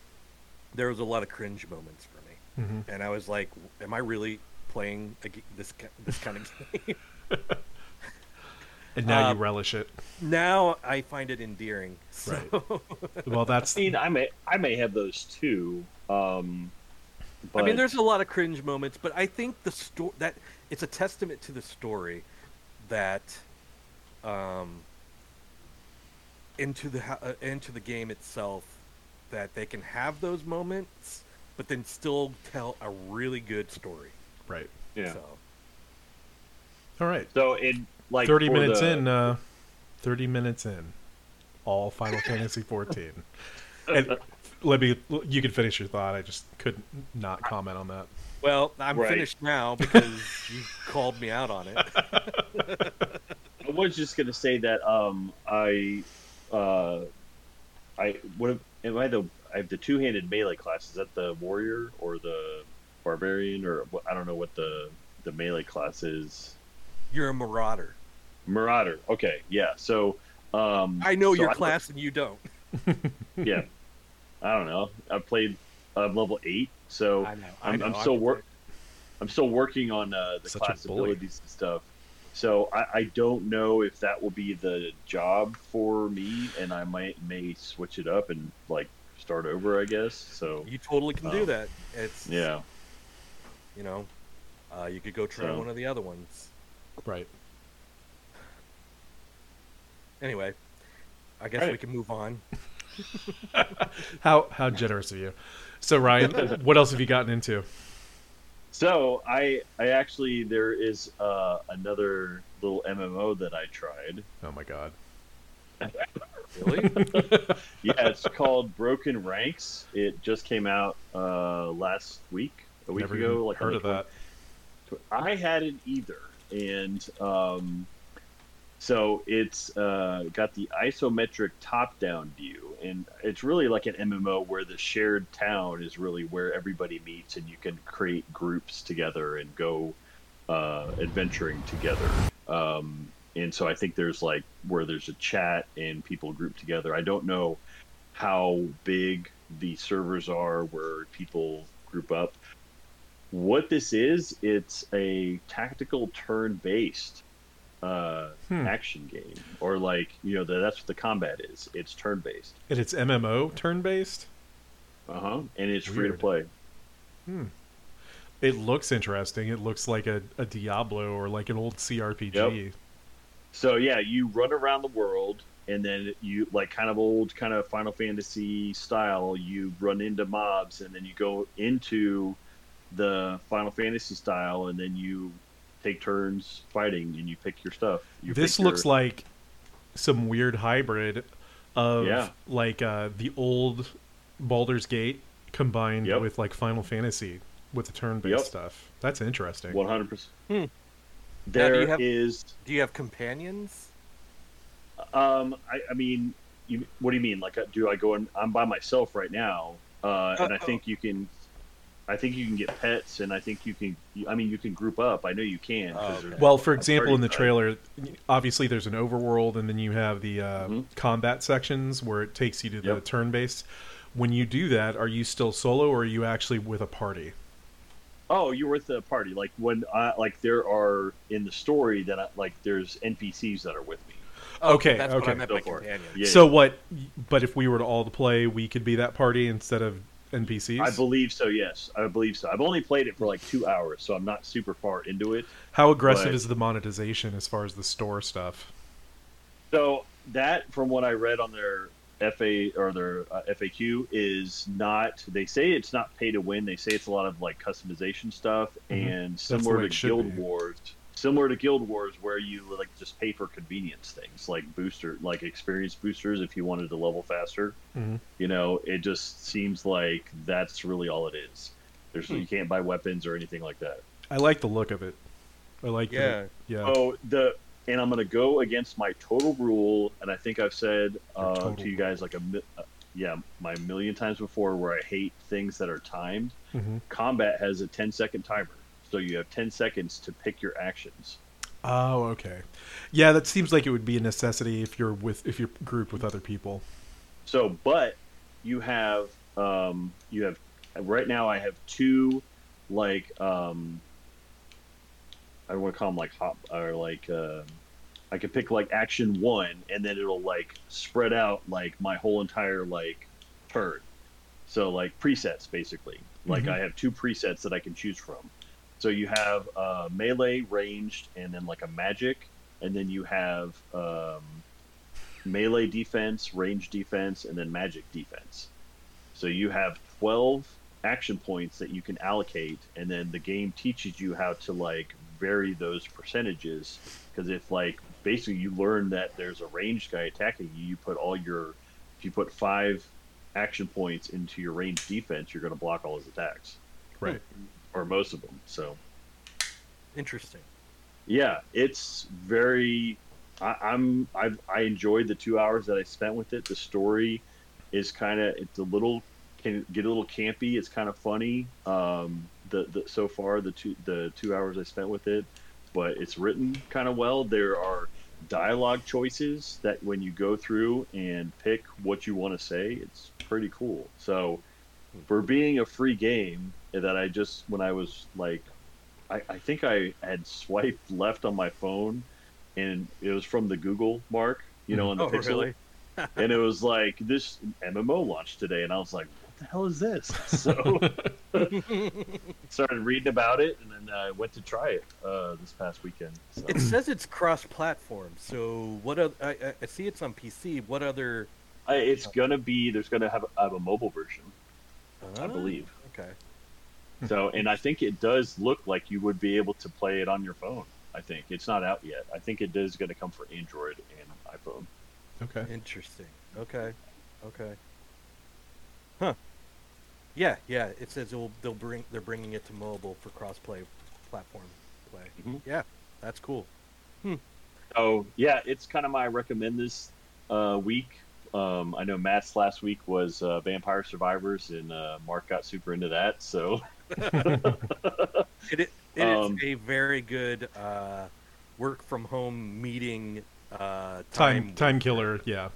Speaker 2: there was a lot of cringe moments for me,
Speaker 1: hmm
Speaker 2: and I was like, "Am I really playing a, g- this this kind of game?"
Speaker 1: And now
Speaker 2: Um,
Speaker 1: you relish it.
Speaker 2: now I find it endearing. So,
Speaker 1: Well, that's
Speaker 3: I mean, I may I may have those too. Um,
Speaker 2: I mean, there's a lot of cringe moments, but I think the story that it's a testament to the story that um, into the uh, into the game itself that they can have those moments, but then still tell a really good story.
Speaker 1: right.
Speaker 3: yeah.
Speaker 2: So
Speaker 1: All right.
Speaker 3: So in like
Speaker 1: Thirty minutes
Speaker 3: the-
Speaker 1: in. Uh, Thirty minutes in. All Final Fantasy fourteen. And let me. You can finish your thought. I just could not comment on that.
Speaker 2: well, I'm
Speaker 3: Right.
Speaker 2: finished now because you called me out on it.
Speaker 3: I was just gonna say that um I uh I what am I the I have the two handed melee class. Is that the warrior or the barbarian or I don't know what the the melee class is.
Speaker 2: You're a marauder.
Speaker 3: Marauder. Okay, yeah. So um
Speaker 2: I know
Speaker 3: so
Speaker 2: your
Speaker 3: I-
Speaker 2: class and you don't.
Speaker 3: yeah. I don't know. I played I'm level eight, so
Speaker 2: I know. I
Speaker 3: I'm,
Speaker 2: know.
Speaker 3: I'm still
Speaker 2: can
Speaker 3: work. I'm still working on uh, the
Speaker 1: Such
Speaker 3: class abilities and stuff. So I, I don't know if that will be the job for me, and I might may switch it up and like start over. I guess. So
Speaker 2: You totally can do
Speaker 3: Um,
Speaker 2: that. It's
Speaker 3: yeah,
Speaker 2: you know, uh, you could go try
Speaker 3: So-
Speaker 2: one of the other ones.
Speaker 1: Right.
Speaker 2: Anyway, I guess
Speaker 3: Right.
Speaker 2: we can move on.
Speaker 1: How how generous of you. So Ryan, what else have you gotten into?
Speaker 3: So I I actually there is uh, another little MMO that I tried.
Speaker 1: Oh my god.
Speaker 2: Really?
Speaker 3: Yeah, it's called Broken Ranks. It just came out uh, last week, a week
Speaker 1: Never
Speaker 3: ago. Like
Speaker 1: heard of that.
Speaker 3: I hadn't either, and um, so it's uh, got the isometric top-down view, and it's really like an MMO where the shared town is really where everybody meets, and you can create groups together and go uh, adventuring together. Um, and so I think there's like where there's a chat and people group together. I don't know how big the servers are where people group up what this is, it's a tactical turn-based uh,
Speaker 1: Hmm.
Speaker 3: action game, or like you know the, that's what the combat is. It's turn-based,
Speaker 1: And it's MMO turn based.
Speaker 3: uh huh, and it's free to play.
Speaker 1: Hmm. It looks interesting. It looks like a, a Diablo or like an old CRPG.
Speaker 3: Yep. So yeah, you run around the world, and then you like kind of old, kind of Final Fantasy style. You run into mobs, and then you go into the Final Fantasy style, and then you take turns fighting, and you pick your stuff. You
Speaker 1: This
Speaker 3: pick
Speaker 1: looks like some weird hybrid of
Speaker 3: Yeah.
Speaker 1: like uh, the old Baldur's Gate combined
Speaker 3: Yep.
Speaker 1: with like Final Fantasy with the turn based
Speaker 3: Yep.
Speaker 1: stuff. That's interesting.
Speaker 3: One hundred percent.
Speaker 2: Hmm. Now, do you have-
Speaker 3: is,
Speaker 2: Do you have companions?
Speaker 3: um, I, I mean, you, what do you mean? Like, uh, do I go and I'm by myself right now, uh, and I think you can. I think you can get pets, and I think you can. I mean, you can group up. I know you can.
Speaker 2: Oh, okay.
Speaker 1: Well, for
Speaker 3: a
Speaker 1: example, in the trailer, obviously there's an overworld, and then you have the uh,
Speaker 3: Mhm.
Speaker 1: combat sections where it takes you to the
Speaker 3: Yep.
Speaker 1: turn-based. When you do that, are you still solo, or are you actually with a party?
Speaker 3: Oh, you're with a party. Like when I like there are in the story that I, like there's NPCs that are with me.
Speaker 1: Okay,
Speaker 2: that's what
Speaker 1: okay.
Speaker 2: I meant
Speaker 3: Go
Speaker 2: by
Speaker 3: for it.
Speaker 2: companion.
Speaker 3: Yeah.
Speaker 1: So what? But if we were to all to play, we could be that party instead of NPCs.
Speaker 3: I believe so. Yes, I believe so. I've only played it for like two hours, so I'm not super far into it.
Speaker 1: How aggressive
Speaker 3: but-
Speaker 1: is the monetization as far as the store stuff?
Speaker 3: So that, from what I read on their FA or their uh, FAQ, is not. They say it's not pay to win. They say it's a lot of like customization stuff
Speaker 1: Mhm.
Speaker 3: and similar to Guild
Speaker 1: be.
Speaker 3: Wars. Similar to Guild Wars, where you like just pay for convenience things like booster, like experience boosters, if you wanted to level faster.
Speaker 1: Mhm.
Speaker 3: You know, it just seems like that's really all it is. There's
Speaker 2: Hmm.
Speaker 3: you can't buy weapons or anything like that.
Speaker 1: I like the look of it. I like
Speaker 2: Yeah.
Speaker 1: the yeah.
Speaker 3: Oh, the and I'm gonna go against my total rule, and I think I've said uh, to you guys like a mi- uh, yeah, my million times before, where I hate things that are timed.
Speaker 1: Mhm.
Speaker 3: Combat has a 10 second timer, so you have 10 seconds to pick your actions.
Speaker 1: Oh, okay. Yeah, that seems like it would be a necessity if you're with if you're grouped with other people.
Speaker 3: So, but you have um, you have right now. I have two like um, I want to call them like hop or like uh, I could pick like action one, and then it'll like spread out like my whole entire like turn. So like presets basically. Like
Speaker 1: Mhm.
Speaker 3: I have two presets that I can choose from. So you have uh, melee, ranged, and then like a magic, and then you have um, melee defense, range defense, and then magic defense. So you have 12 action points that you can allocate, and then the game teaches you how to like vary those percentages. Because if like basically you learn that there's a ranged guy attacking you, you put all your if you put five action points into your range defense, you're going to block all his attacks
Speaker 1: Right.
Speaker 3: Or most of them. So
Speaker 2: Interesting.
Speaker 3: yeah, it's very. I, I'm I've, I enjoyed the two hours that I spent with it. The story is kind of it's a little can get a little campy. It's kind of funny. Um, the, the so far the two the two hours I spent with it, but it's written kind of well. There are dialogue choices that when you go through and pick what you want to say, it's pretty cool. So for being a free game that I just when I was like I, I think I had swiped left on my phone, and it was from the Google mark, you know, on the
Speaker 2: Oh,
Speaker 3: Pixel,
Speaker 2: really?
Speaker 3: and it was like this MMO launched today, and I was like, "What the hell is this?" So started reading about it, and then I went to try it uh, this past weekend. So.
Speaker 2: It says it's cross-platform. So what? oth- I, I- I see it's on PC. What other?
Speaker 3: I, it's gonna be there's gonna have, have a mobile version, I
Speaker 2: Ah,
Speaker 3: believe.
Speaker 2: Okay.
Speaker 3: So, and I think it does look like you would be able to play it on your phone. I think it's not out yet. I think it is going to come for Android and iPhone.
Speaker 1: Okay.
Speaker 2: Interesting. Okay. Okay. Huh. Yeah, yeah. It says it'll, they'll bring they're bringing it to mobile for cross-play platform play.
Speaker 3: Mhm.
Speaker 2: Yeah, that's cool.
Speaker 3: So yeah, it's kind of my recommend this uh, week. Um, I know Matt's last week was uh, Vampire Survivors, and uh, Mark got super into that. So
Speaker 2: It, it, it is
Speaker 3: Um,
Speaker 2: a very good uh, work from home meeting uh,
Speaker 1: Time
Speaker 2: time
Speaker 1: time killer. Yeah.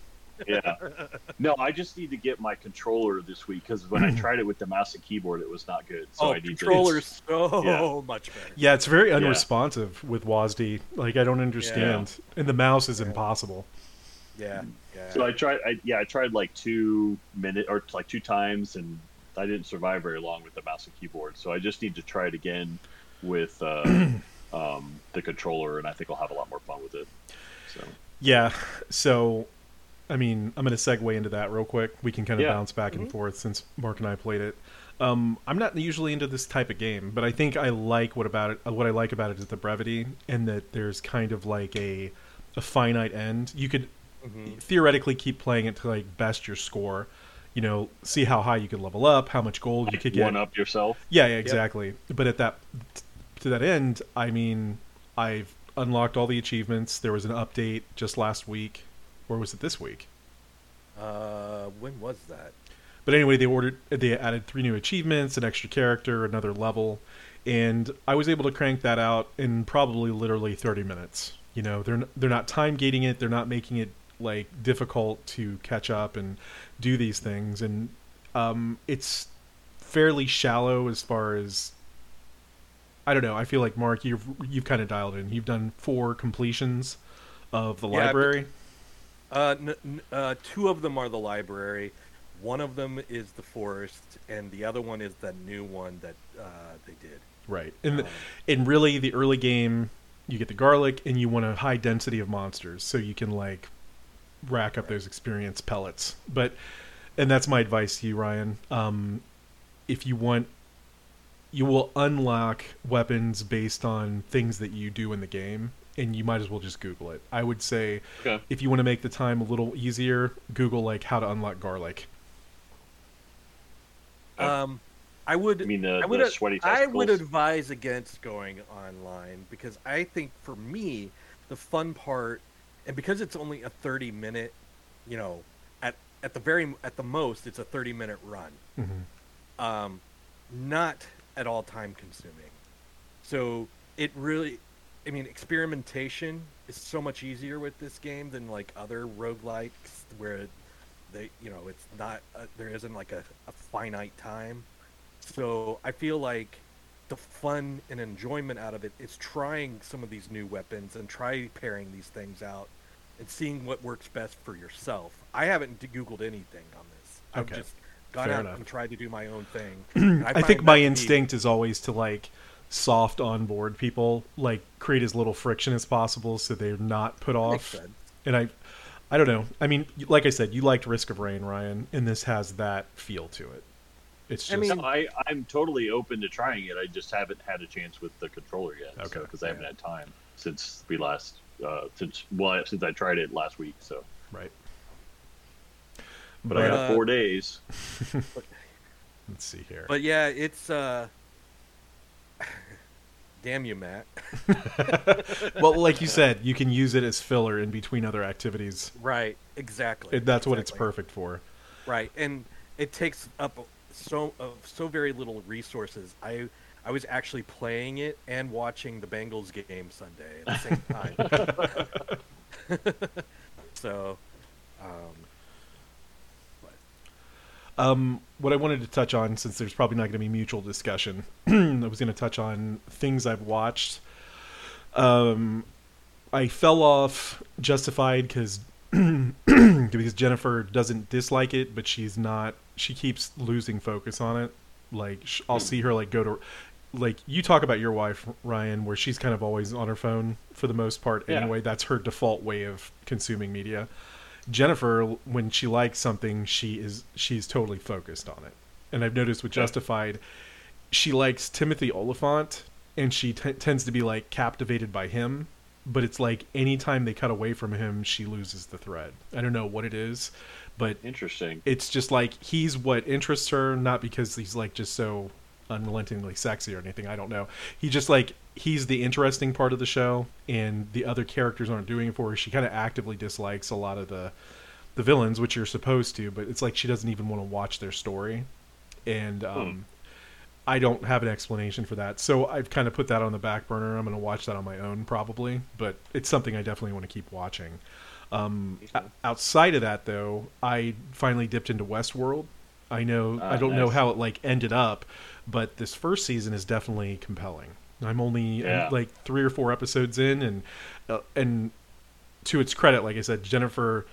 Speaker 3: yeah, no, I just need to get my controller this week because when I tried it with the mouse and keyboard, it was not good. So
Speaker 2: oh,
Speaker 3: I need
Speaker 2: controllers
Speaker 3: to.
Speaker 2: so
Speaker 3: Yeah.
Speaker 2: much better.
Speaker 1: Yeah, it's very
Speaker 3: Yeah.
Speaker 1: unresponsive with WASD. Like I don't understand. And the mouse is
Speaker 2: Yeah.
Speaker 1: impossible.
Speaker 2: Yeah, yeah.
Speaker 3: So I tried. I, yeah, I tried like two minute or like two times, and I didn't survive very long with the mouse and keyboard. So I just need to try it again with uh, um, the controller, and I think I'll have a lot more fun with it. So
Speaker 1: Yeah. So, I mean, I'm going to segue into that real quick. We can kind of
Speaker 3: Yeah.
Speaker 1: bounce back and
Speaker 2: Mhm.
Speaker 1: forth since Mark and I played it. Um, I'm not usually into this type of game, but I think I like what about it. What I like about it is the brevity and that there's kind of like a a finite end. You could
Speaker 2: Mhm.
Speaker 1: theoretically keep playing it to like best your score. You know, see how high you can level up, how much gold you could get.
Speaker 3: one up yourself.
Speaker 1: Yeah, yeah, exactly. But at that to that end, I mean, I've unlocked all the achievements. There was an update just last week, or was it this week?
Speaker 2: Uh, when was that?
Speaker 1: But anyway, they ordered they added three new achievements, an extra character, another level, and I was able to crank that out in probably literally 30 minutes. You know, they're they're not time gating it, they're not making it like difficult to catch up and do these things, and um, it's fairly shallow as far as I don't know. I feel like Mark, you've you've kind of dialed in. You've done four completions of the
Speaker 2: Yeah,
Speaker 1: library.
Speaker 2: Uh, n- n- uh, two of them are the library. One of them is the forest, and the other one is the new one that uh, they did.
Speaker 1: Right. And
Speaker 2: Um,
Speaker 1: and really the early game you get the garlic and you want a high density of monsters so you can like rack up those experience pellets. But and that's my advice to you, Ryan. Um if you want you will unlock weapons based on things that you do in the game and you might as well just google it. I would say
Speaker 3: Okay.
Speaker 1: if you want to make the time a little easier, google like how to unlock garlic.
Speaker 3: Oh.
Speaker 2: Um, I would.
Speaker 3: I mean the,
Speaker 2: I would.
Speaker 3: the sweaty
Speaker 2: I would advise against going online because I think for me the fun part, and because it's only a thirty minute, you know, at at the very at the most it's a thirty minute run.
Speaker 1: Mhm.
Speaker 2: um, not at all time consuming. So it really, I mean, experimentation is so much easier with this game than like other roguelikes where they, you know, it's not, uh, there isn't like a, a finite time. So I feel like the fun and enjoyment out of it is trying some of these new weapons and try pairing these things out and seeing what works best for yourself. I haven't Googled anything on this. I've just gone
Speaker 1: Fair
Speaker 2: out
Speaker 1: enough.
Speaker 2: and tried to do my own thing. And
Speaker 1: I, think my instinct is always to like soft onboard people, like create as little friction as possible so they're not put off. And I, I don't know. I mean, like I said, you liked Risk of Rain, Ryan, and this has that feel to it. It's just
Speaker 2: I mean-
Speaker 3: No, I, I'm totally open to trying it. I just haven't had a chance with the controller yet.
Speaker 1: Okay.
Speaker 3: Because I haven't
Speaker 2: Yeah.
Speaker 3: had time since we last, uh, since well, since I tried it last week. So,
Speaker 1: right.
Speaker 3: but I
Speaker 2: But,
Speaker 3: have
Speaker 2: uh,
Speaker 3: four days.
Speaker 1: let's see here.
Speaker 2: But yeah, it's uh Damn you, Matt.
Speaker 1: well, like you said, you can use it as filler in between other activities.
Speaker 2: Right, exactly.
Speaker 1: It, that's what it's perfect for.
Speaker 2: Right, and it takes up so uh, so very little resources. I I was actually playing it and watching the Bengals game Sunday at the same time. so, um,
Speaker 1: Um, what I wanted to touch on, since there's probably not going to be mutual discussion, I was going to touch on things I've watched. Um, I fell off Justified because because Jennifer doesn't dislike it, but she's not. She keeps losing focus on it. Like sh- I'll hmm. see her like go to, like you talk about your wife Ryan, where she's kind of always on her phone for the most part.
Speaker 3: Yeah.
Speaker 1: Anyway, that's her default way of consuming media. Jennifer, when she likes something, she is she's totally focused on it. And I've noticed with Justified, she likes Timothy Olyphant, and she t- tends to be like captivated by him. But it's like anytime they cut away from him, she loses the thread. I don't know what it is, but
Speaker 3: Interesting.
Speaker 1: it's just like he's what interests her, not because he's like just so unrelentingly sexy or anything. I don't know. He just like he's the interesting part of the show, and the other characters aren't doing it for her. She kind of actively dislikes a lot of the the villains, which you're supposed to, but it's like she doesn't even want to watch their story, and um, I don't have an explanation for that. So I've kind of put that on the back burner. I'm going to watch that on my own probably, but it's something I definitely want to keep watching. Um, outside of that, though, I finally dipped into Westworld. I know
Speaker 3: Ah,
Speaker 1: I don't know how it like ended up, but this first season is definitely compelling. I'm only
Speaker 3: Yeah.
Speaker 1: like three or four episodes in, and uh, and to its credit, like I said, Jennifer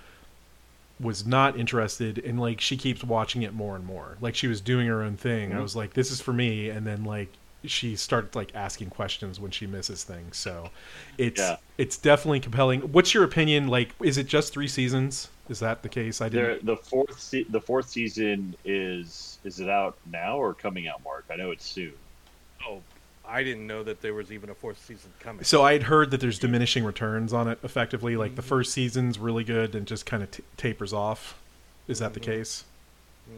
Speaker 1: was not interested and like she keeps watching it more and more like she was doing her own thing i
Speaker 3: Mhm.
Speaker 1: was like this is for me and then like she starts like asking questions when she misses things so it's
Speaker 3: Yeah.
Speaker 1: it's definitely compelling what's your opinion like is it just three seasons is that the case i
Speaker 3: There,
Speaker 1: didn't
Speaker 3: the fourth se- the fourth season is is it out now or coming out? Mark, I know it's soon.
Speaker 2: oh, I didn't know that there was even a fourth season coming.
Speaker 1: so i had heard that there's diminishing returns on it effectively like the first season's really good and just kind of t- tapers off is that the
Speaker 2: Mhm.
Speaker 1: case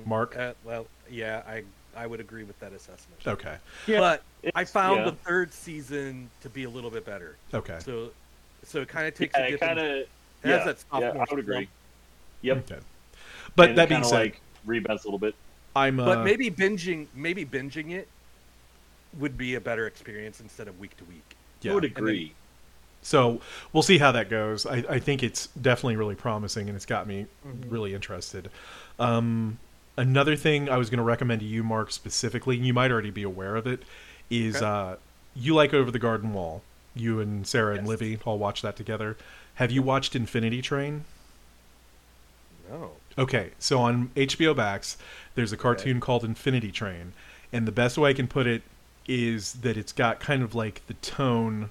Speaker 1: Mark?
Speaker 2: Uh, well, yeah, I I would agree with that assessment.
Speaker 1: okay
Speaker 2: But I found
Speaker 3: yeah.
Speaker 2: the third season to be a little bit better.
Speaker 1: okay
Speaker 2: So, so it kind of takes
Speaker 3: Yeah,
Speaker 2: a
Speaker 3: it kind of
Speaker 2: it
Speaker 3: yeah,
Speaker 2: has that
Speaker 3: yeah, I would agree. Yep.
Speaker 1: okay but
Speaker 3: And
Speaker 1: that being said
Speaker 3: like rebounds a little bit.
Speaker 1: I'm. Uh,
Speaker 2: but maybe binging, maybe binging it would be a better experience instead of week to week.
Speaker 1: yeah.
Speaker 3: I would
Speaker 2: then-
Speaker 3: agree.
Speaker 1: So we'll see how that goes. I, I think it's definitely really promising, and it's got me really interested. Um, another thing I was going to recommend to you, Mark, specifically, and you might already be aware of it, is
Speaker 2: Okay.
Speaker 1: uh, you like Over the Garden Wall. You and Sarah and Livy all watch that together. Have you watched Infinity Train?
Speaker 2: No.
Speaker 1: Okay, so on HBO Max, there's a cartoon called Infinity Train, and the best way I can put it is that it's got kind of like the tone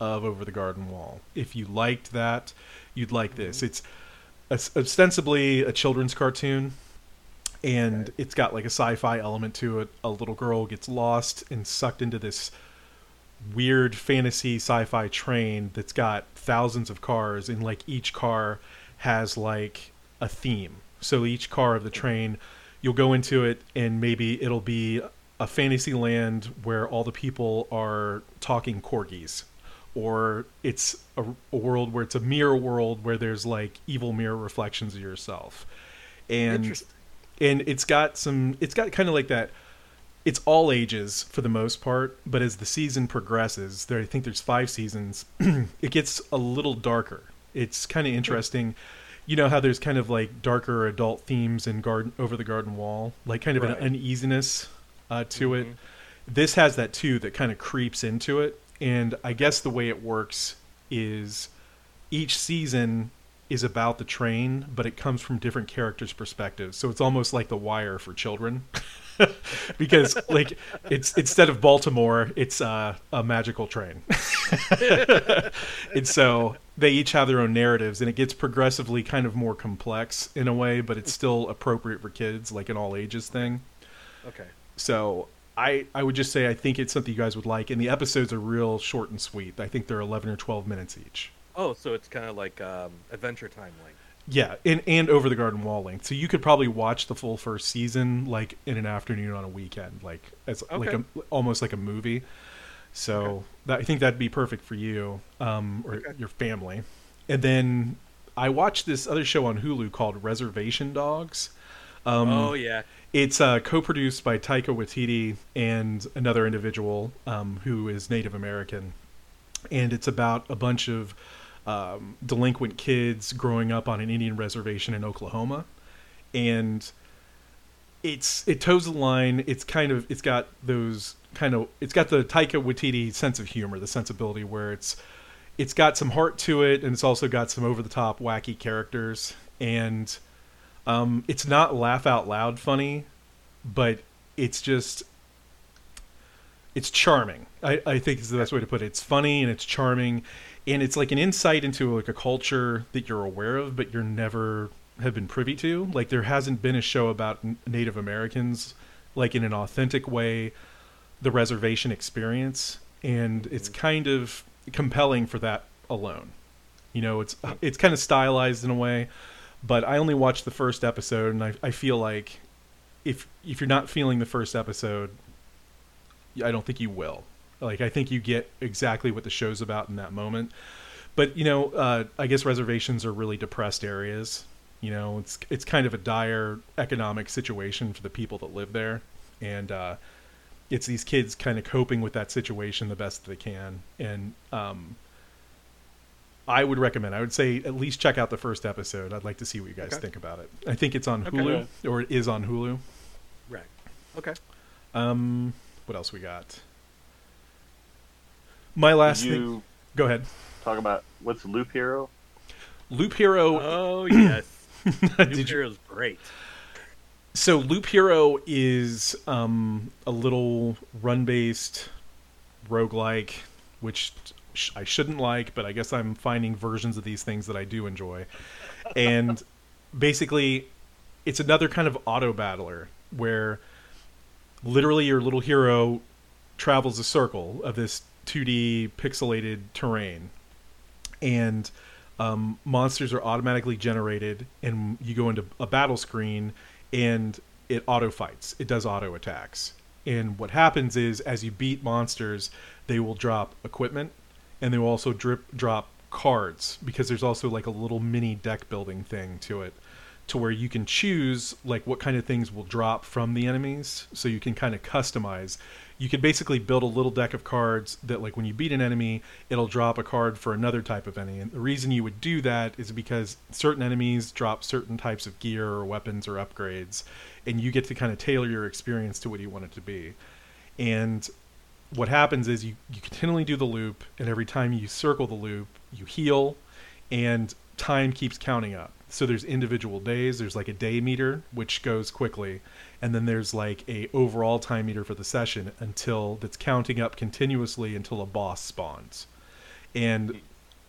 Speaker 1: of Over the Garden Wall. If you liked that, you'd like this. It's ostensibly a children's cartoon, and it's got like a sci-fi element to it. A little girl gets lost and sucked into this weird fantasy sci-fi train that's got thousands of cars and like each car has like a theme so each car of the train you'll go into it and maybe it'll be a fantasy land where all the people are talking corgis or it's a, a world where it's a mirror world where there's like evil mirror reflections of yourself and. And it's got some it's got kind of like that it's all ages for the most part but as the season progresses there i think there's five seasons it gets a little darker. It's kind of interesting you know how there's kind of like darker adult themes in garden over the garden wall? Like kind of
Speaker 2: Right.
Speaker 1: an uneasiness uh, to it.
Speaker 2: Mhm.
Speaker 1: this has that too that kind of creeps into it. And i guess the way it works is each season is about the train but it comes from different characters perspectives so it's almost like the wire for children because like it's instead of baltimore it's uh, a magical train and so they each have their own narratives and it gets progressively kind of more complex in a way but it's still appropriate for kids like an all ages thing
Speaker 2: Okay.
Speaker 1: so I I would just say I think it's something you guys would like, and the episodes are real short and sweet. I think they're eleven or twelve minutes each.
Speaker 2: Oh, so it's kind of like um, Adventure Time length.
Speaker 1: Yeah, and and over the garden wall length. So you could probably watch the full first season like in an afternoon on a weekend, like as like a, almost like a movie. So
Speaker 2: Okay.
Speaker 1: that, I think that'd be perfect for you um, or
Speaker 2: Okay.
Speaker 1: your family. And then I watched this other show on Hulu called Reservation Dogs. Um,
Speaker 2: oh yeah.
Speaker 1: It's uh, co-produced by Taika Waititi and another individual um, who is Native American, and it's about a bunch of um, delinquent kids growing up on an Indian reservation in Oklahoma, and it's it toes the line. It's kind of it's got those kind of it's got the Taika Waititi sense of humor, the sensibility where it's it's got some heart to it, and it's also got some over the top wacky characters, and um, it's not laugh out loud funny, but it's just it's charming. I, I think is the best way to put it. It's funny and it's charming, and it's like an insight into like a culture that you're aware of, but you're never have been privy to. Like there hasn't been a show about Native Americans like in an authentic way, the reservation experience, and mm-hmm. it's kind of compelling for that alone. You know, it's it's kind of stylized in a way, but I only watched the first episode, and I, I feel like if if you're not feeling the first episode, I don't think you will. Like I think you get exactly what the show's about in that moment. But you know, uh, I guess reservations are really depressed areas. You know, it's it's kind of a dire economic situation for the people that live there, and uh, it's these kids kind of coping with that situation the best they can. And um, I would recommend. I would say at least check out the first episode. I'd like to see what you guys
Speaker 2: Okay.
Speaker 1: think about it. I think it's on
Speaker 2: Okay.
Speaker 1: Hulu, or it is on Hulu.
Speaker 2: Right. Okay.
Speaker 1: Um, what else we got? My last
Speaker 3: Did
Speaker 1: thing. Go ahead.
Speaker 3: talk about what's Loop Hero?
Speaker 1: Loop Hero.
Speaker 2: Oh yes.
Speaker 1: did
Speaker 2: New
Speaker 1: you,
Speaker 2: Hero's great.
Speaker 1: so Loop Hero is um, a little run-based roguelike, which sh- I shouldn't like, but I guess I'm finding versions of these things that I do enjoy. And basically, it's another kind of auto battler where literally your little hero travels a circle of this 2D pixelated terrain, and um, monsters are automatically generated, and you go into a battle screen, and it auto fights. It does auto attacks, and what happens is as you beat monsters, they will drop equipment, and they will also drip drop cards because there's also like a little mini deck building thing to it to where you can choose like what kind of things will drop from the enemies so you can kind of customize. You can basically build a little deck of cards that like when you beat an enemy it'll drop a card for another type of enemy. And the reason you would do that is because certain enemies drop certain types of gear or weapons or upgrades and you get to kind of tailor your experience to what you want it to be. And what happens is you, you continually do the loop and every time you circle the loop you heal and time keeps counting up so there's individual days. There's like a day meter which goes quickly. And then there's like a overall time meter for the session until that's counting up continuously until a boss spawns. And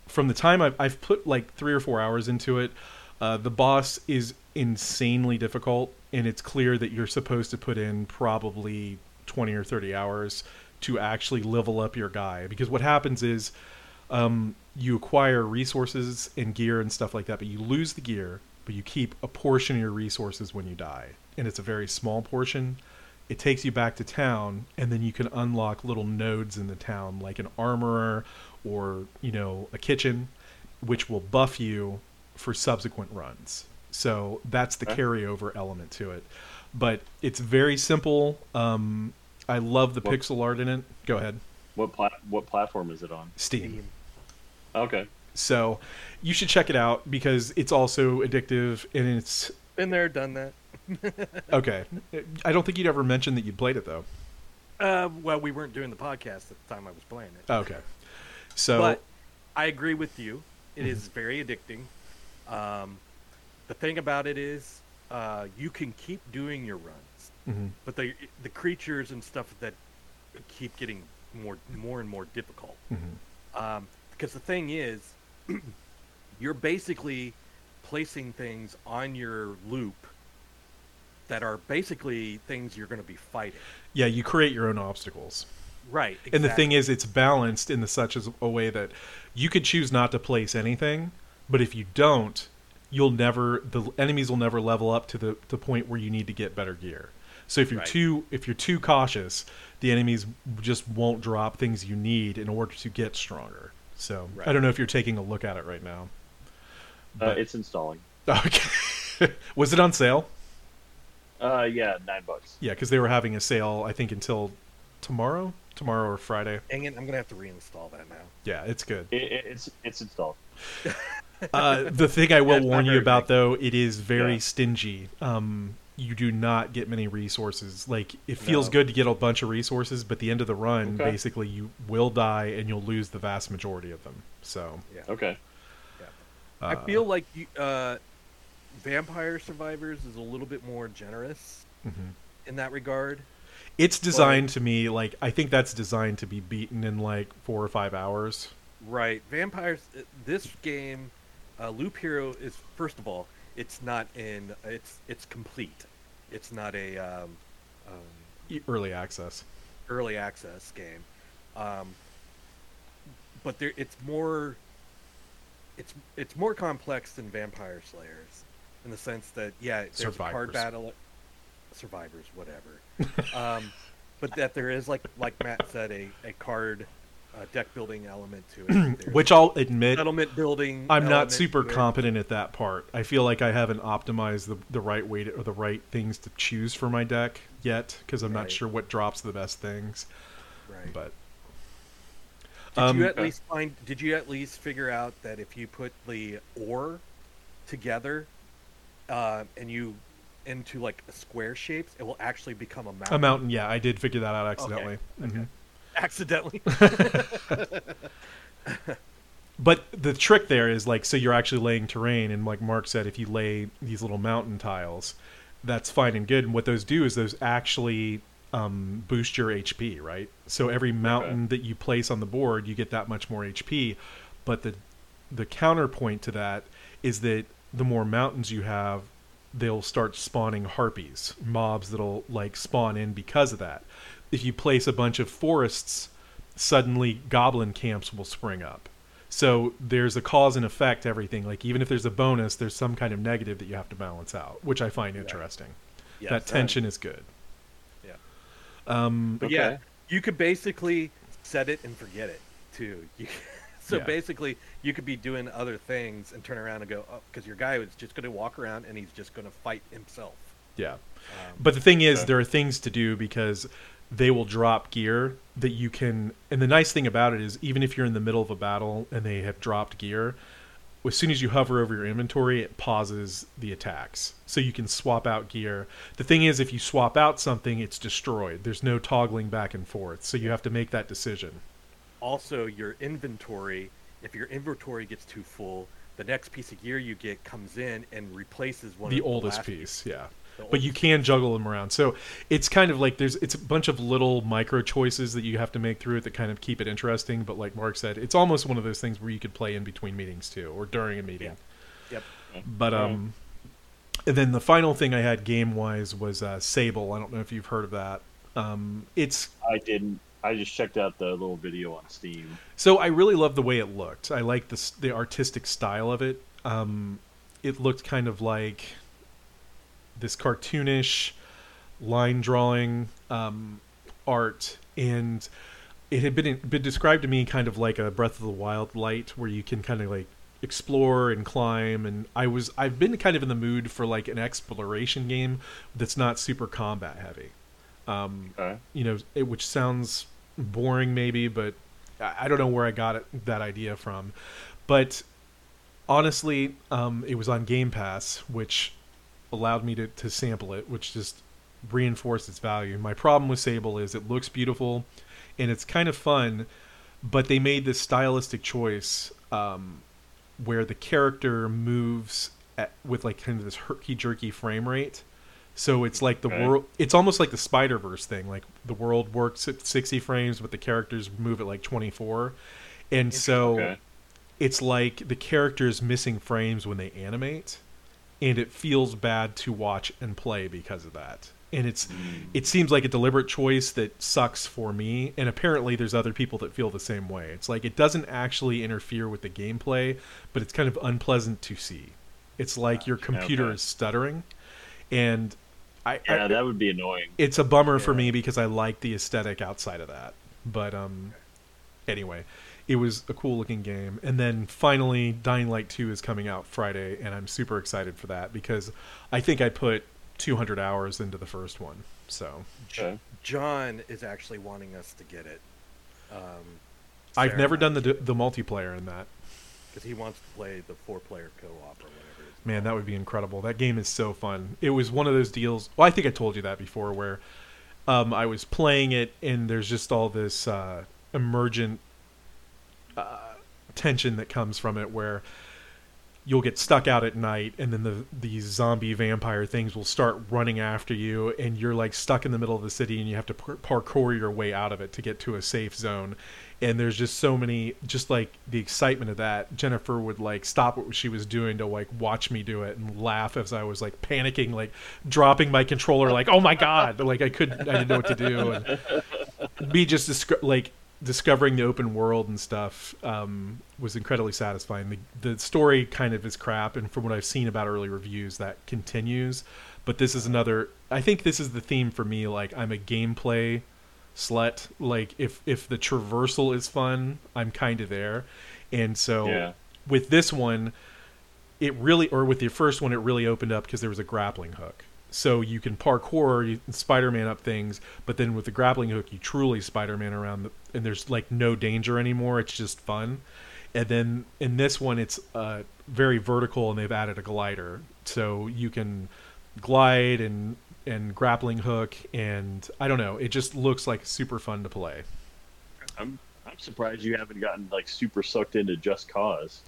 Speaker 1: from the time I've, I've put like three or four hours into it uh, the boss is insanely difficult. And it's clear that you're supposed to put in probably 20 or 30 hours to actually level up your guy. Because what happens is um, you acquire resources and gear and stuff like that, but you lose the gear, but you keep a portion of your resources when you die. And it's a very small portion. It takes you back to town, and then you can unlock little nodes in the town, like an armorer or, you know, a kitchen, which will buff you for subsequent runs. So that's the
Speaker 3: Okay.
Speaker 1: carryover element to it. But it's very simple. Um, I love the
Speaker 3: Well-
Speaker 1: pixel art in it. Go ahead.
Speaker 3: What plat- what platform is it on?
Speaker 1: Steam.
Speaker 3: Okay.
Speaker 1: So you should check it out because it's also addictive and it's
Speaker 2: Been there, done that.
Speaker 1: okay. I don't think you'd ever mentioned that you'd played it though.
Speaker 2: Uh, well, we weren't doing the podcast at the time I was playing it.
Speaker 1: Okay. So
Speaker 2: but I agree with you. It
Speaker 1: Mm-hmm.
Speaker 2: is very addicting. Um, the thing about it is, uh, you can keep doing your runs,
Speaker 1: mhm.
Speaker 2: but the the creatures and stuff that keep getting more more and more difficult.
Speaker 1: Mhm.
Speaker 2: Um, because the thing is, you're basically placing things on your loop that are basically things you're going to be fighting.
Speaker 1: yeah, you create your own obstacles.
Speaker 2: Right.
Speaker 1: And the thing is it's balanced in the such as a way that you could choose not to place anything, but if you don't, you'll never the enemies will never level up to the the point where you need to get better gear. So if you're
Speaker 2: Right.
Speaker 1: too if you're too cautious, the enemies just won't drop things you need in order to get stronger. So I don't know if you're taking a look at it right now.
Speaker 3: Uh, it's installing.
Speaker 1: Okay. Was it on sale?
Speaker 3: Uh, yeah, nine bucks.
Speaker 1: Yeah, because they were having a sale. I think until tomorrow, tomorrow or Friday.
Speaker 2: Dang it, I'm going to have to reinstall that now.
Speaker 1: Yeah, it's good.
Speaker 3: It, it, it's it's installed.
Speaker 1: Uh, the thing I will
Speaker 2: That's not
Speaker 1: warn you about,
Speaker 2: big.
Speaker 1: though, it is very
Speaker 3: Yeah.
Speaker 1: stingy. Um, you do not get many resources. Like it feels
Speaker 2: No.
Speaker 1: good to get a bunch of resources, but the end of the run,
Speaker 3: Okay.
Speaker 1: basically, you will die and you'll lose the vast majority of them. So
Speaker 2: Yeah.
Speaker 3: Okay.
Speaker 2: I
Speaker 1: uh,
Speaker 2: feel like you, uh, Vampire Survivors is a little bit more generous
Speaker 1: mhm.
Speaker 2: in that regard.
Speaker 1: it's designed to me like I think that's designed to be beaten in like four or five hours.
Speaker 2: Right. Vampires. uh, This game, uh, Loop Hero is first of all, it's not in. It's it's complete. It's not a um, um,
Speaker 1: Early access.
Speaker 2: early access game, um, but there it's more. It's it's more complex than Vampire Slayers, in the sense that yeah, there's a card battle. Survivors, whatever. um, but that there is like like Matt said, a a card. Uh, deck building element to it.
Speaker 1: Which I'll admit,
Speaker 2: settlement building.
Speaker 1: I'm not super competent at that part. I feel like I haven't optimized the, the right way to, or the right things to choose for my deck yet because I'm not sure what drops the best things.
Speaker 2: Right.
Speaker 1: But
Speaker 2: did
Speaker 1: um,
Speaker 2: you at
Speaker 3: Okay.
Speaker 2: least find? Did you at least figure out that if you put the ore together, uh, and you into like a square shapes, it will actually become a mountain.
Speaker 1: a mountain, yeah, I did figure that out accidentally. Mhm.
Speaker 2: Accidentally.
Speaker 1: But the trick there is like, so you're actually laying terrain, and like Mark said, if you lay these little mountain tiles, that's fine and good. And what those do is those actually um, boost your HP, right? So every mountain that you place on the board, you get that much more HP. But the the counterpoint to that is that the more mountains you have, they'll start spawning harpies, mobs that'll like spawn in because of that. If you place a bunch of forests, suddenly goblin camps will spring up. So there's a cause and effect everything. Like even if there's a bonus, there's some kind of negative that you have to balance out, which I find interesting.
Speaker 2: Yes.
Speaker 1: that tension is good.
Speaker 2: Yeah.
Speaker 1: Um,
Speaker 2: But
Speaker 3: Okay.
Speaker 2: yeah, you could basically set it and forget it too. You, So
Speaker 1: Yeah.
Speaker 2: basically, you could be doing other things and turn around and go, oh, because your guy was just going to walk around and he's just going to fight himself.
Speaker 1: Yeah.
Speaker 2: Um,
Speaker 1: But the thing is, there are things to do because they will drop gear that you can. And the nice thing about it is, even if you're in the middle of a battle and they have dropped gear, as soon as you hover over your inventory, it pauses the attacks. So you can swap out gear. The thing is, if you swap out something, it's destroyed. There's no toggling back and forth. So you have to make that decision.
Speaker 2: also, your inventory, if your inventory gets too full, the next piece of gear you get comes in and replaces one
Speaker 1: the oldest
Speaker 2: last
Speaker 1: piece, yeah. But you can juggle them around. So it's kind of like there's it's a bunch of little micro choices that you have to make through it that kind of keep it interesting. But like Mark said, it's almost one of those things where you could play in between meetings too, or during a meeting.
Speaker 2: Yep.
Speaker 1: But um, and then the final thing I had game wise was uh, Sable. I don't know if you've heard of that. Um, it's
Speaker 3: I didn't. I just checked out the little video on Steam.
Speaker 1: So I really love the way it looked. I like the the artistic style of it. Um, it looked kind of like this cartoonish line drawing um, art, and it had been been described to me kind of like a Breath of the Wild light, where you can kind of like explore and climb. And I was I've been kind of in the mood for like an exploration game that's not super combat heavy. Um,
Speaker 3: Okay.
Speaker 1: you know, it, which sounds boring maybe, but I, I don't know where I got it, that idea from. But honestly, um, it was on Game Pass, which allowed me to, to sample it, which just reinforced its value. My problem with Sable is it looks beautiful and it's kind of fun, but they made this stylistic choice um, where the character moves at, with like kind of this herky jerky frame rate. So it's like the
Speaker 3: Okay.
Speaker 1: world. It's almost like the Spider Verse thing. Like the world works at sixty frames, but the characters move at like twenty four, and so
Speaker 3: Okay.
Speaker 1: it's like the characters missing frames when they animate, and it feels bad to watch and play because of that. And it's it seems like a deliberate choice that sucks for me, and apparently there's other people that feel the same way. It's like it doesn't actually interfere with the gameplay, but it's kind of unpleasant to see. It's like your computer
Speaker 3: Okay.
Speaker 1: is stuttering, and I,
Speaker 3: Yeah,
Speaker 1: I
Speaker 3: that would be annoying.
Speaker 1: it's a bummer for me because I like the aesthetic outside of that. But um, anyway, it was a cool looking game. And then finally, Dying Light 2 is coming out Friday, and I'm super excited for that because I think I put 200 hours into the first one. So
Speaker 3: Okay.
Speaker 2: John is actually wanting us to get it. Um,
Speaker 1: I've never done the the multiplayer in that.
Speaker 2: because he wants to play the four-player co-op or whatever.
Speaker 1: Man, that would be incredible. That game is so fun. It was one of those deals. Well, I think I told you that before, where um, I was playing it, and there's just all this uh, emergent tension that comes from it, where you'll get stuck out at night, and then the these zombie vampire things will start running after you, and you're like stuck in the middle of the city, and you have to par- parkour your way out of it to get to a safe zone. And there's just so many, just like the excitement of that. Jennifer would like stop what she was doing to like watch me do it and laugh as I was like panicking, like dropping my controller, like oh my god, like I couldn't, I didn't know what to do, and me just like discovering the open world and stuff um, was incredibly satisfying. The, the story kind of is crap, and from what I've seen about early reviews, that continues. But this is another. I think this is the theme for me. Like I'm a gameplay slut. Like if if the traversal is fun, I'm kind of there, and so
Speaker 3: Yeah.
Speaker 1: with this one, it really, or with the first one, it really opened up because there was a grappling hook. So you can parkour, you Spider-Man up things, but then with the grappling hook, you truly Spider-Man around, the, and there's like no danger anymore. It's just fun. And then in this one, it's uh, very vertical, and they've added a glider, so you can glide and and grappling hook, and I don't know. It just looks like super fun to play.
Speaker 3: I'm I'm surprised you haven't gotten like super sucked into Just Cause.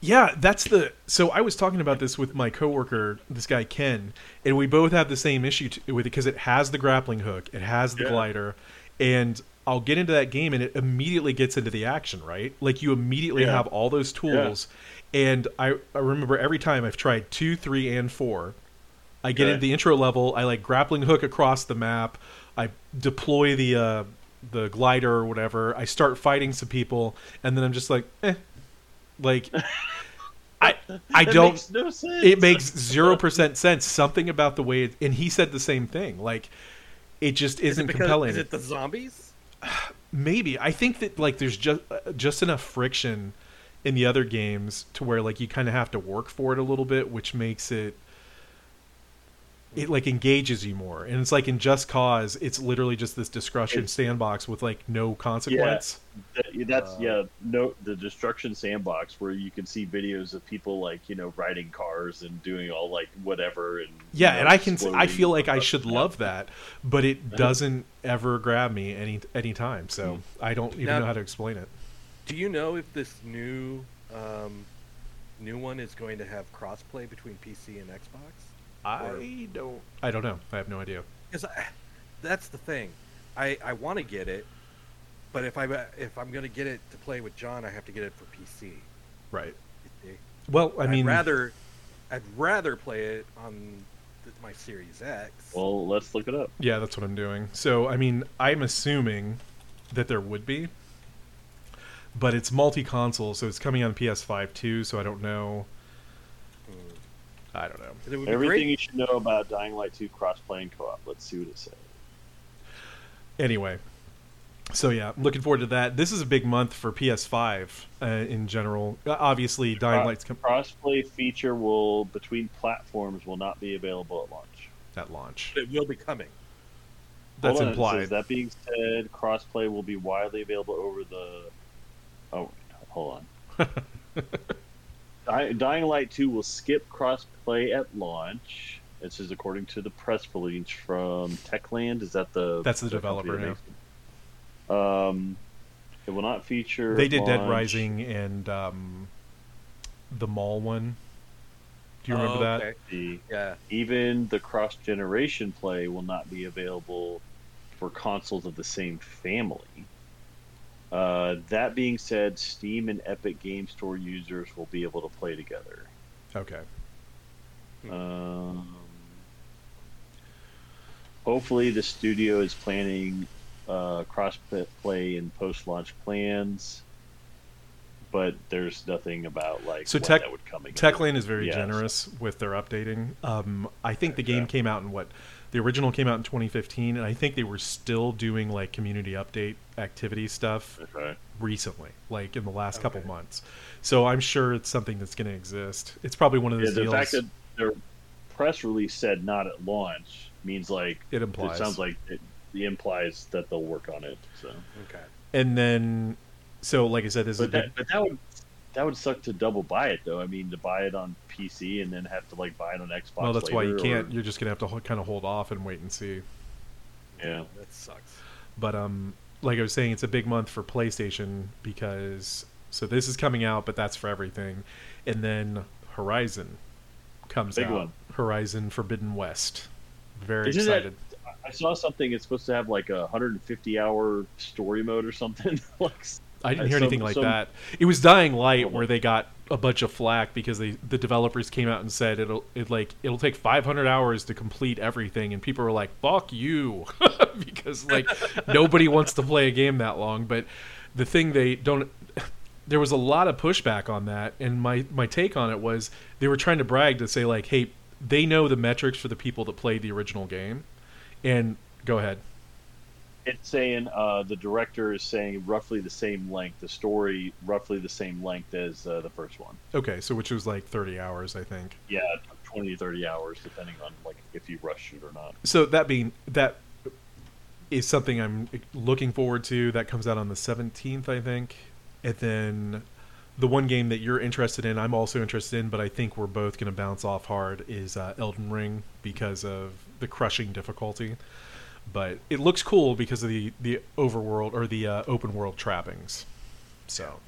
Speaker 1: Yeah, that's the. So I was talking about this with my coworker, this guy Ken, and we both have the same issue with it because it has the grappling hook, it has the
Speaker 3: Yeah.
Speaker 1: glider, and I'll get into that game and it immediately gets into the action, right? Like you immediately
Speaker 3: Yeah.
Speaker 1: have all those tools, and I I remember every time I've tried two, three, and four, I get
Speaker 3: Okay.
Speaker 1: into the intro level, I like grappling hook across the map, I deploy the uh, the glider or whatever, I start fighting some people, and then I'm just like, eh, like. I I don't
Speaker 3: Makes no sense.
Speaker 1: it makes zero percent sense. Something about the way, it, and he said the same thing. Like, it just
Speaker 2: Is
Speaker 1: isn't
Speaker 2: it because,
Speaker 1: compelling.
Speaker 2: Is it the zombies?
Speaker 1: Maybe. I think that like there's just just enough friction in the other games to where like you kind of have to work for it a little bit, which makes it it like engages you more. And it's like in Just Cause, it's literally just this destruction
Speaker 3: It's-
Speaker 1: sandbox with like no consequence.
Speaker 3: That- That's
Speaker 2: Uh,
Speaker 3: yeah, no the destruction sandbox where you can see videos of people like you know riding cars and doing all like whatever and
Speaker 1: Yeah,
Speaker 3: you know,
Speaker 1: and I can I feel like I should
Speaker 3: Yeah.
Speaker 1: love that, but it doesn't ever grab me any any time. So I don't even
Speaker 2: Now-
Speaker 1: know how to explain it.
Speaker 2: Do you know if this new um, new one is going to have crossplay between PC and Xbox?
Speaker 1: I don't I don't know. I have no idea.
Speaker 2: Because that's the thing. I I want to get it, but if I if I'm going to get it to play with John, I have to get it for PC.
Speaker 1: Right. Well, I mean
Speaker 2: I'd rather I'd rather play it on th- my Series X.
Speaker 3: Well, let's look it up.
Speaker 1: Yeah, that's what I'm doing. So, I mean, I'm assuming that there would be, but it's multi-console, so it's coming on PS5 too. So I don't know. I don't know.
Speaker 2: it would be
Speaker 3: Everything
Speaker 2: great.
Speaker 3: you should know about Dying Light 2 cross-play and co-op. Let's see what it says.
Speaker 1: Anyway, so yeah, looking forward to that. This is a big month for PS5 uh, in general. Uh, Obviously, Dying
Speaker 3: Cro-
Speaker 1: Light's com-
Speaker 3: Crossplay feature will between platforms will not be available at launch.
Speaker 1: at launch.
Speaker 2: It will be coming.
Speaker 1: That's
Speaker 3: Hold on,
Speaker 1: implied.
Speaker 3: that being said, crossplay will be widely available over the. Oh, hold on. Dy- Dying Light 2 will skip crossplay at launch. This is according to the press release from Techland. Is that the
Speaker 1: That's the
Speaker 3: company
Speaker 1: developer,
Speaker 3: that makes? Um, it will not feature.
Speaker 1: They did Dead Rising and um, the Mall one. Do you remember
Speaker 2: Oh,
Speaker 1: that?
Speaker 3: The,
Speaker 2: Yeah.
Speaker 3: even the cross generation play will not be available for consoles of the same family. Uh, that being said, Steam and Epic Game Store users will be able to play together.
Speaker 1: Okay.
Speaker 3: Um, hopefully, the studio is planning uh, cross play and post launch plans, but there's nothing about like
Speaker 1: So
Speaker 3: what
Speaker 1: Tech-
Speaker 3: that would come in.
Speaker 1: Techland is very
Speaker 3: Yes.
Speaker 1: generous with their updating. Um, I think the
Speaker 3: Okay.
Speaker 1: game came out in what the original came out in 2015, and I think they were still doing like community update activity stuff
Speaker 3: Okay.
Speaker 1: recently, like in the last couple months. So I'm sure it's something that's going to exist. It's probably one of
Speaker 3: Yeah,
Speaker 1: those
Speaker 3: the
Speaker 1: deals.
Speaker 3: fact that their press release said not at launch means like
Speaker 1: it implies.
Speaker 3: it sounds like it, it implies that they'll work on it. So,
Speaker 2: Okay.
Speaker 1: and then, so like I said, this is a big,
Speaker 3: but that would that would suck to double buy it though. I mean, to buy it on PC and then have to like buy it on Xbox.
Speaker 1: well, that's why you can't.
Speaker 3: or-
Speaker 1: You're just going to have to kind of hold off and wait and see.
Speaker 3: yeah.
Speaker 2: That sucks.
Speaker 1: But um, like I was saying, it's a big month for PlayStation because so this is coming out, but that's for everything, and then Horizon comes
Speaker 3: Big
Speaker 1: out.
Speaker 3: one.
Speaker 1: Horizon Forbidden West. Very
Speaker 3: Isn't that-
Speaker 1: excited.
Speaker 3: I saw something. It's supposed to have like a 150 hour story mode or something. like,
Speaker 1: I didn't hear
Speaker 3: some-
Speaker 1: anything like
Speaker 3: some-
Speaker 1: that. It was Dying Light
Speaker 3: oh.
Speaker 1: where they got a bunch of flack because they the developers came out and said it'll it like it'll take 500 hours to complete everything, and people were like, "Fuck you," because like nobody wants to play a game that long. But the thing they don't. There was a lot of pushback on that, and my my take on it was they were trying to brag to say like, "Hey, they know the metrics for the people that played the original game," and go ahead.
Speaker 3: It's saying uh, the director is saying roughly the same length. The story roughly the same length as uh, the first one.
Speaker 1: Okay, so which was like 30 hours, I think.
Speaker 3: Yeah, 20 to 30 hours depending on like if you rush it or not.
Speaker 1: so that being that is something I'm looking forward to. That comes out on the 17th, I think. And then the one game that you're interested in, I'm also interested in, but I think we're both going to bounce off hard is uh, Elden Ring because of the crushing difficulty. But it looks cool because of the the overworld or the uh, open world trappings. So,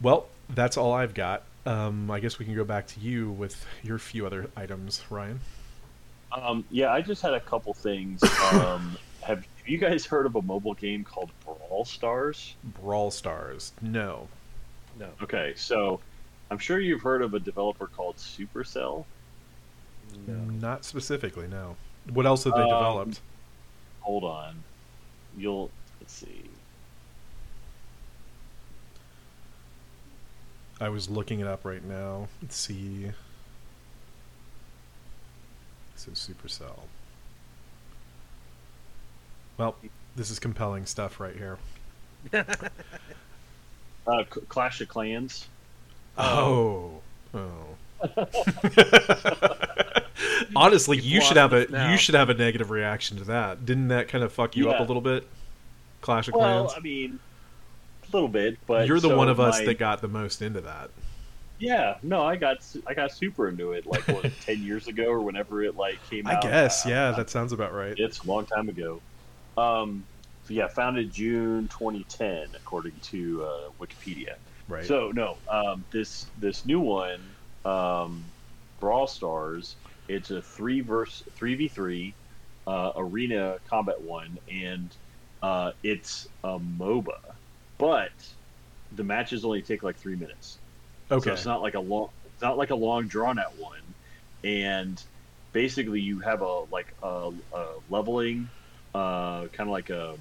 Speaker 1: well, that's all I've got. Um, I guess we can go back to you with your few other items, Ryan.
Speaker 3: Um, yeah, I just had a couple things. Um, have, have you guys heard of a mobile game called Brawl Stars?
Speaker 1: Brawl Stars. No.
Speaker 2: No.
Speaker 3: Okay, so I'm sure you've heard of a developer called Supercell.
Speaker 2: No.
Speaker 1: Not specifically, no. What else have they
Speaker 3: Um,
Speaker 1: developed?
Speaker 3: Hold on, you'll let's see.
Speaker 1: I was looking it up right now. Let's see. This is Supercell. Well, this is compelling stuff right here.
Speaker 3: Uh, C- Clash of Clans.
Speaker 1: Oh. Oh. Honestly, you should have a
Speaker 2: now.
Speaker 1: you should have a negative reaction to that. Didn't that kind of fuck you up a little bit? Clash of
Speaker 3: Well,
Speaker 1: Clans.
Speaker 3: I mean, a little bit, but
Speaker 1: You're the
Speaker 3: so
Speaker 1: one of us
Speaker 3: my-
Speaker 1: that got the most into that.
Speaker 3: Yeah, no, I got I got super into it like what ten years ago or whenever it like came
Speaker 1: I
Speaker 3: out. I
Speaker 1: guess,
Speaker 3: yeah,
Speaker 1: that sounds about right.
Speaker 3: it's a long time ago. Um, so yeah, founded June 2010 according to uh, Wikipedia.
Speaker 1: Right.
Speaker 3: So no, um, this this new one, um, Brawl Stars. It's a three verse three v three uh, arena combat one, and uh, it's a MOBA, but the matches only take like three minutes.
Speaker 1: okay.
Speaker 3: So it's not like a long, it's not like a long drawn out one, and basically you have a like a, a leveling, uh, kind of like a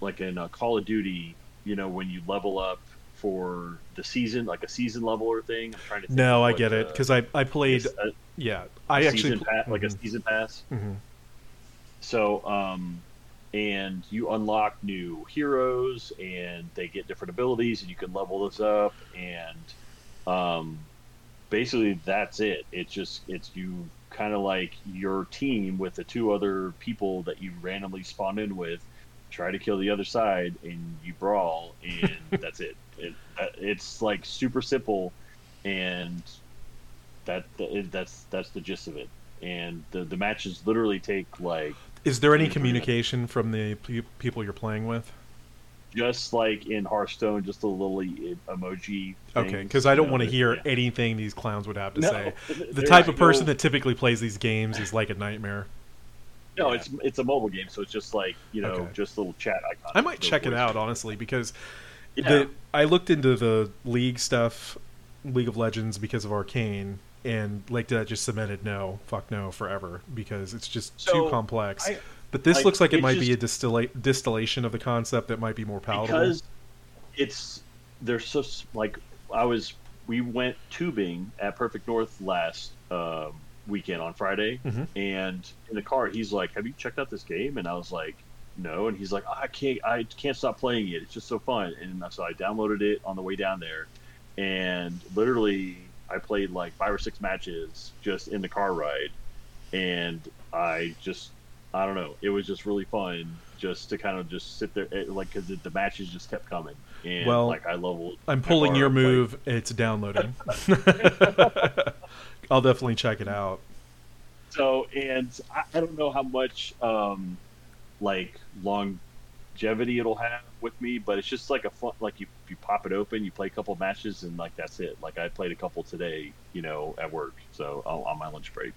Speaker 3: like in uh Call of Duty, you know, when you level up for the season, like a season leveler thing. I'm trying to. Think
Speaker 1: no, I get it
Speaker 3: uh,
Speaker 1: because I I played.
Speaker 3: a
Speaker 1: Yeah, I actually pl-
Speaker 3: pa- like a
Speaker 1: mhm,
Speaker 3: season pass.
Speaker 1: mhm.
Speaker 3: So, um, and you unlock new heroes, and they get different abilities, and you can level those up, and um, basically that's it. It's just it's you kind of like your team with the two other people that you randomly spawn in with, try to kill the other side, and you brawl, and that's it. it. uh, It's like super simple, and that that's that's the gist of it. And the the matches literally take like
Speaker 1: Is there any
Speaker 3: Three, three minutes.
Speaker 1: communication from the people you're playing with?
Speaker 3: just like in Hearthstone, just a little emoji.
Speaker 1: Okay, because I don't
Speaker 3: know,
Speaker 1: want to hear
Speaker 3: yeah.
Speaker 1: anything these clowns would have to
Speaker 3: No,
Speaker 1: say. The type of person
Speaker 3: no-
Speaker 1: that typically plays these games is like a nightmare.
Speaker 3: No,
Speaker 1: yeah.
Speaker 3: it's it's a mobile game, so it's just like you know,
Speaker 1: Okay.
Speaker 3: just little chat icons.
Speaker 1: I might check it out honestly because
Speaker 3: Yeah.
Speaker 1: the I looked into the league stuff, League of Legends because of Arcane, and like that just cemented no, fuck no, forever because it's just too complex.
Speaker 3: I-
Speaker 1: but this
Speaker 3: like,
Speaker 1: looks like it might be a
Speaker 3: just-
Speaker 1: distilla- distillation of the concept that might be more palatable.
Speaker 3: because it's they're so like I was we went tubing at Perfect North last um, weekend on Friday,
Speaker 1: Mhm.
Speaker 3: and in the car he's like, "Have you checked out this game?" And I was like, "No," and he's like, "I can't, I can't stop playing it. It's just so fun." And so I downloaded it on the way down there, and literally I played like five or six matches just in the car ride, and I just I don't know. It was just really fun just to kind of just sit there, eh, like because the matches just kept coming. And
Speaker 1: Well,
Speaker 3: like I leveled.
Speaker 1: I'm pulling your
Speaker 3: up, like-
Speaker 1: move. It's downloading. I'll definitely check it out.
Speaker 3: so and I, I don't know how much um like longevity it'll have with me, but it's just like a fun like you you pop it open, you play a couple matches, and like that's it. Like I played a couple today, you know, at work, so on on my lunch break.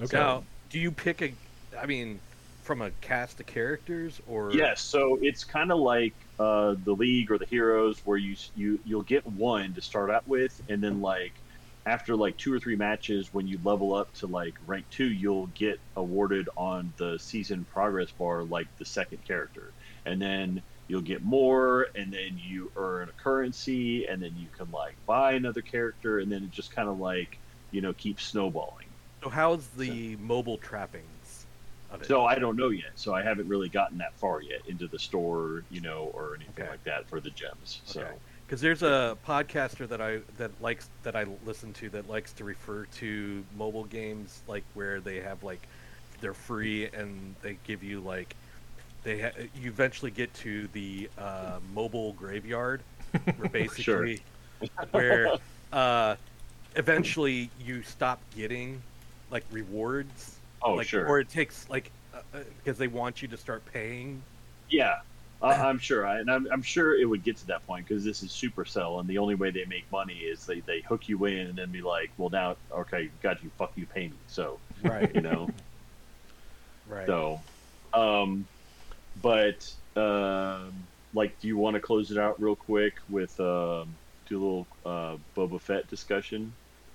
Speaker 1: Okay.
Speaker 2: Now, do you pick a? I mean, from a cast of characters, or
Speaker 3: Yes, so it's kind of like uh, the league or the heroes, where you you you'll get one to start out with, and then like after like two or three matches, when you level up to like rank two, you'll get awarded on the season progress bar like the second character, and then you'll get more, and then you earn a currency, and then you can like buy another character, and then it just kind of like you know keeps snowballing.
Speaker 2: So how's the mobile trappings of it?
Speaker 3: So I don't know yet. So I haven't really gotten that far yet into the store, you know, or anything
Speaker 2: Okay.
Speaker 3: like that for the gems. So
Speaker 2: because there's a podcaster that I that likes that I listen to that likes to refer to mobile games like where they have like they're free and they give you like they ha- you eventually get to the uh, mobile graveyard where basically where uh, eventually you stop getting like rewards.
Speaker 3: Oh
Speaker 2: like
Speaker 3: sure,
Speaker 2: or it takes like because they want you to start paying.
Speaker 3: Yeah, I, I'm sure. I, and I'm, I'm sure it would get to that point because this is Supercell, and the only way they make money is they, they hook you in and then be like, well now okay, got you, fuck you, pay me. So
Speaker 2: right
Speaker 3: you know,
Speaker 2: right
Speaker 3: so, um, but um, like, do you want to close it out real quick with um, do a little uh, Boba Fett discussion?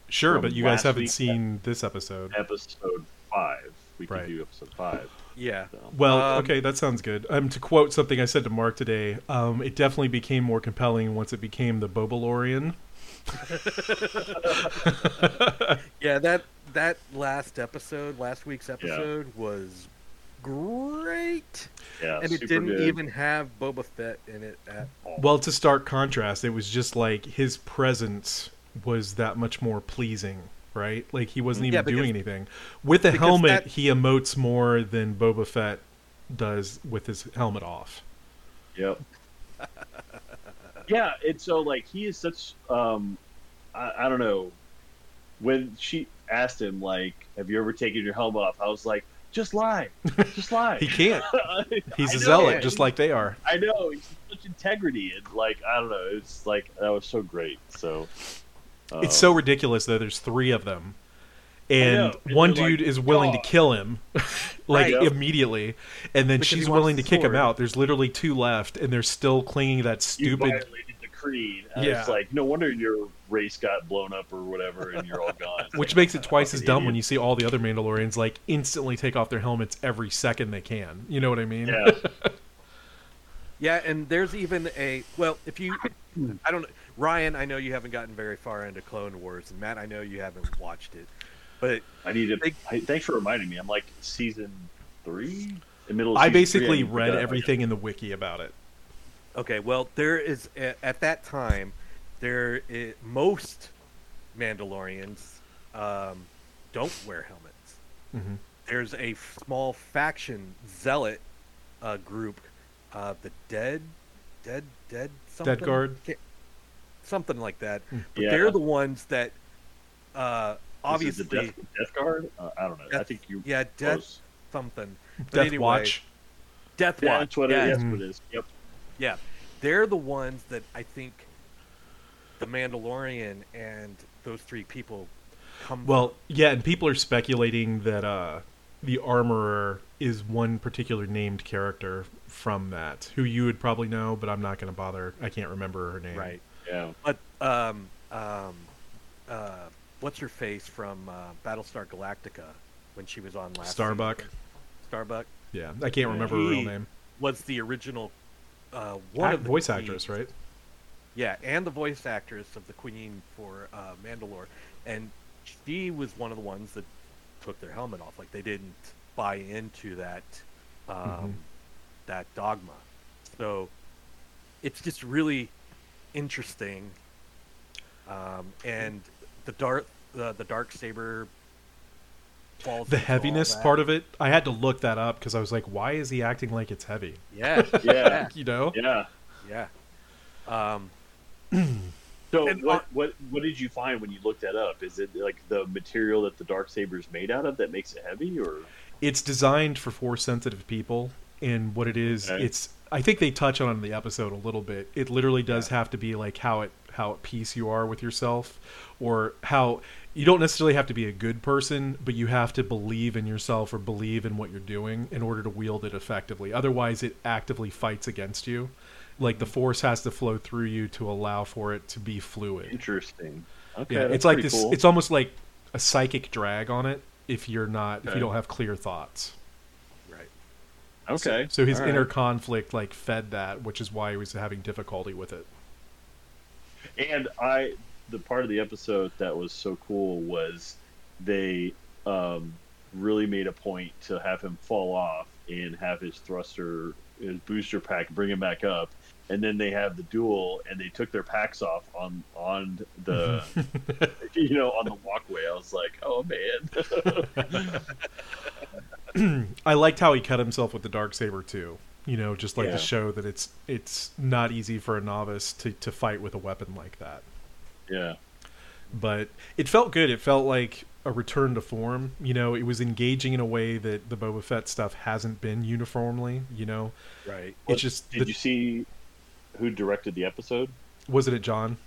Speaker 1: Sure, but you guys haven't
Speaker 3: week.
Speaker 1: seen this episode.
Speaker 3: episode five. We
Speaker 1: Right.
Speaker 3: could do episode five.
Speaker 2: Yeah
Speaker 3: So.
Speaker 1: Well,
Speaker 2: Um,
Speaker 1: okay, that sounds good. Um, to quote something I said to Mark today, um, it definitely became more compelling once it became the Bobalorian.
Speaker 2: Yeah, that that last episode, last week's episode was great,
Speaker 3: Yeah,
Speaker 2: and it didn't
Speaker 3: good.
Speaker 2: even have Boba Fett in it at all.
Speaker 1: Well, to a stark contrast. It was just like his presence was that much more pleasing, right? Like he wasn't even
Speaker 2: Yeah, because-
Speaker 1: doing anything. With the helmet,
Speaker 2: that-
Speaker 1: he emotes more than Boba Fett does with his helmet off.
Speaker 3: Yep. yeah, and so like he is such um I, I don't know. When she asked him like, Have you ever taken your helmet off? I was like, Just lie. Just lie.
Speaker 1: He can't. He's a
Speaker 3: know,
Speaker 1: zealot,
Speaker 3: and
Speaker 1: just like they are.
Speaker 3: I know, he's such integrity and like I don't know, it's like that was so great. So um,
Speaker 1: It's so ridiculous though. There's three of them, and
Speaker 3: and
Speaker 1: one
Speaker 3: they're like,
Speaker 1: dude is willing to kill him, like
Speaker 3: Right.
Speaker 1: immediately, and then
Speaker 2: Because
Speaker 1: she's willing to kick him out. There's literally two left, and they're still clinging to that
Speaker 3: you
Speaker 1: stupid.
Speaker 3: violated the creed. And
Speaker 1: Yeah.
Speaker 3: It's like no wonder your race got blown up or whatever and you're all gone. It's
Speaker 1: Which
Speaker 3: like,
Speaker 1: makes it twice as
Speaker 3: fucking
Speaker 1: dumb when you see all the other Mandalorians like instantly take off their helmets every second they can. You know what I mean?
Speaker 3: Yeah.
Speaker 2: Yeah, and there's even a well, if you, I don't know, Ryan, I know you haven't gotten very far into Clone Wars, and Matt, I know you haven't watched it, but
Speaker 3: I need to.
Speaker 2: Big-
Speaker 3: I, thanks for reminding me. I'm like season three, the middle. Of
Speaker 1: I
Speaker 3: season three,
Speaker 1: basically read everything in the wiki about it.
Speaker 2: okay, well, there is at that time, there i most Mandalorians um, don't wear helmets.
Speaker 1: Mhm.
Speaker 2: There's a small faction zealot uh, group, uh, the Dead, Dead, Dead, something,
Speaker 1: Dead Guard?
Speaker 2: Ca- something like that.
Speaker 1: Mm.
Speaker 2: But
Speaker 3: Yeah.
Speaker 2: they're the ones that uh,
Speaker 3: This is
Speaker 2: obviously
Speaker 3: the Death, Death Guard. Uh, I don't know. I think you.
Speaker 2: yeah, Death
Speaker 3: close.
Speaker 2: something. But
Speaker 1: Death
Speaker 2: anyway,
Speaker 1: Watch.
Speaker 2: Death
Speaker 3: Yeah,
Speaker 2: Watch.
Speaker 3: that's what it
Speaker 2: yeah,
Speaker 3: is. What it is. Yep.
Speaker 2: yeah, they're the ones that I think the Mandalorian and those three people come.
Speaker 1: Well, yeah, and people are speculating that uh, the armorer is one particular named character from that, who you would probably know, but I'm not going to bother. I can't remember her name.
Speaker 2: right,
Speaker 3: Yeah.
Speaker 2: but um, um, uh, what's her face from uh, Battlestar Galactica when she was on last?
Speaker 1: Starbuck.
Speaker 2: season? Starbuck
Speaker 1: Yeah, I can't remember her real name.
Speaker 2: was the original uh, one
Speaker 1: Act-
Speaker 2: of the
Speaker 1: voice
Speaker 2: queens.
Speaker 1: actress, right?
Speaker 2: Yeah, and the voice actress of the Queen for uh, Mandalore, and she was one of the ones that took their helmet off. Like they didn't buy into that um,
Speaker 1: Mhm.
Speaker 2: that dogma. So it's just really interesting. Um, and the dark the, the dark saber falls
Speaker 1: The heaviness part of it, I had to look that up because I was like, why is he acting like it's heavy?
Speaker 2: Yeah,
Speaker 3: Yeah.
Speaker 1: You know?
Speaker 3: Yeah.
Speaker 2: yeah. Um,
Speaker 3: So
Speaker 2: And,
Speaker 3: what what what did you find when you looked that up? Is it like the material that the dark saber is made out of that makes it heavy, or
Speaker 1: It's designed for force sensitive people, and what it is,
Speaker 3: Okay.
Speaker 1: it's. I think they touch on in the episode a little bit. It literally does have to be like how it how at peace you are with yourself, or how you don't necessarily have to be a good person, but you have to believe in yourself or believe in what you're doing in order to wield it effectively. Otherwise, it actively fights against you. Like the mm-hmm. force has to flow through you to allow for it to be fluid.
Speaker 3: interesting? Okay,
Speaker 1: Yeah, it's like this.
Speaker 3: cool.
Speaker 1: It's almost like a psychic drag on it if you're not if you don't have clear thoughts.
Speaker 2: Right.
Speaker 3: okay.
Speaker 1: So his
Speaker 3: All right.
Speaker 1: inner conflict like fed that, which is why he was having difficulty with it.
Speaker 3: And I, the part of the episode that was so cool was they um, really made a point to have him fall off and have his thruster, his booster pack, bring him back up. And then they have the duel, and they took their packs off on on the, you know, on the walkway. I was like, oh man,
Speaker 1: I liked how he cut himself with the dark saber too. You know, just like
Speaker 3: Yeah.
Speaker 1: to show that it's it's not easy for a novice to to fight with a weapon like that.
Speaker 3: yeah,
Speaker 1: But it felt good. It felt like a return to form. You know, it was engaging in a way that the Boba Fett stuff hasn't been uniformly. You know,
Speaker 2: Right.
Speaker 1: it's just
Speaker 3: Did
Speaker 1: the,
Speaker 3: you see who directed the episode?
Speaker 1: wasn't it John?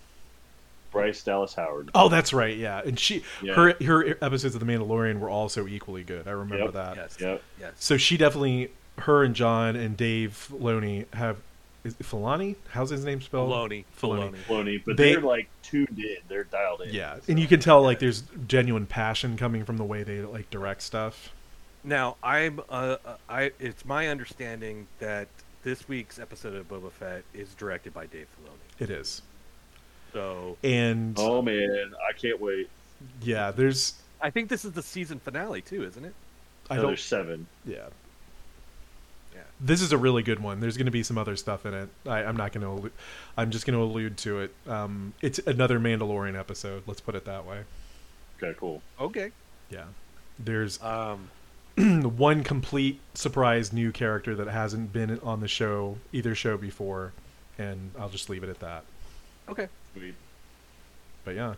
Speaker 3: Bryce Dallas Howard.
Speaker 1: Oh, that's right. Yeah, and she
Speaker 3: Yeah.
Speaker 1: her her episodes of The Mandalorian were also equally good. I remember
Speaker 3: Yep.
Speaker 1: that.
Speaker 2: Yes.
Speaker 3: Yep.
Speaker 2: Yes.
Speaker 1: So she definitely, her and John and Dave Filoni have. Is it Filani? How's his name spelled?
Speaker 2: Filoni.
Speaker 1: Filoni.
Speaker 2: Filoni.
Speaker 3: Filoni, but
Speaker 1: They-
Speaker 3: they, are like tuned in. They're dialed in.
Speaker 1: Yeah,
Speaker 3: So,
Speaker 1: and you can tell like there's genuine passion coming from the way they like direct stuff.
Speaker 2: Now, I'm uh, uh, I it's my understanding that this week's episode of Boba Fett is directed by Dave Filoni.
Speaker 1: It is,
Speaker 2: So
Speaker 1: and
Speaker 3: Oh man, I can't wait.
Speaker 1: yeah, there's
Speaker 2: I think this is the season finale too, isn't it?
Speaker 1: I
Speaker 3: No,
Speaker 1: don't
Speaker 3: there's seven.
Speaker 1: yeah.
Speaker 2: Yeah.
Speaker 1: This is a really good one. There's going to be some other stuff in it. I, I'm not going to. I'm just going to allude to it. Um, it's another Mandalorian episode. Let's put it that way.
Speaker 3: Okay, cool.
Speaker 2: Okay.
Speaker 1: Yeah. There's
Speaker 2: Um,
Speaker 1: one complete surprise new character that hasn't been on the show either show before, and I'll just leave it at that.
Speaker 2: okay.
Speaker 3: Sweet.
Speaker 1: But yeah,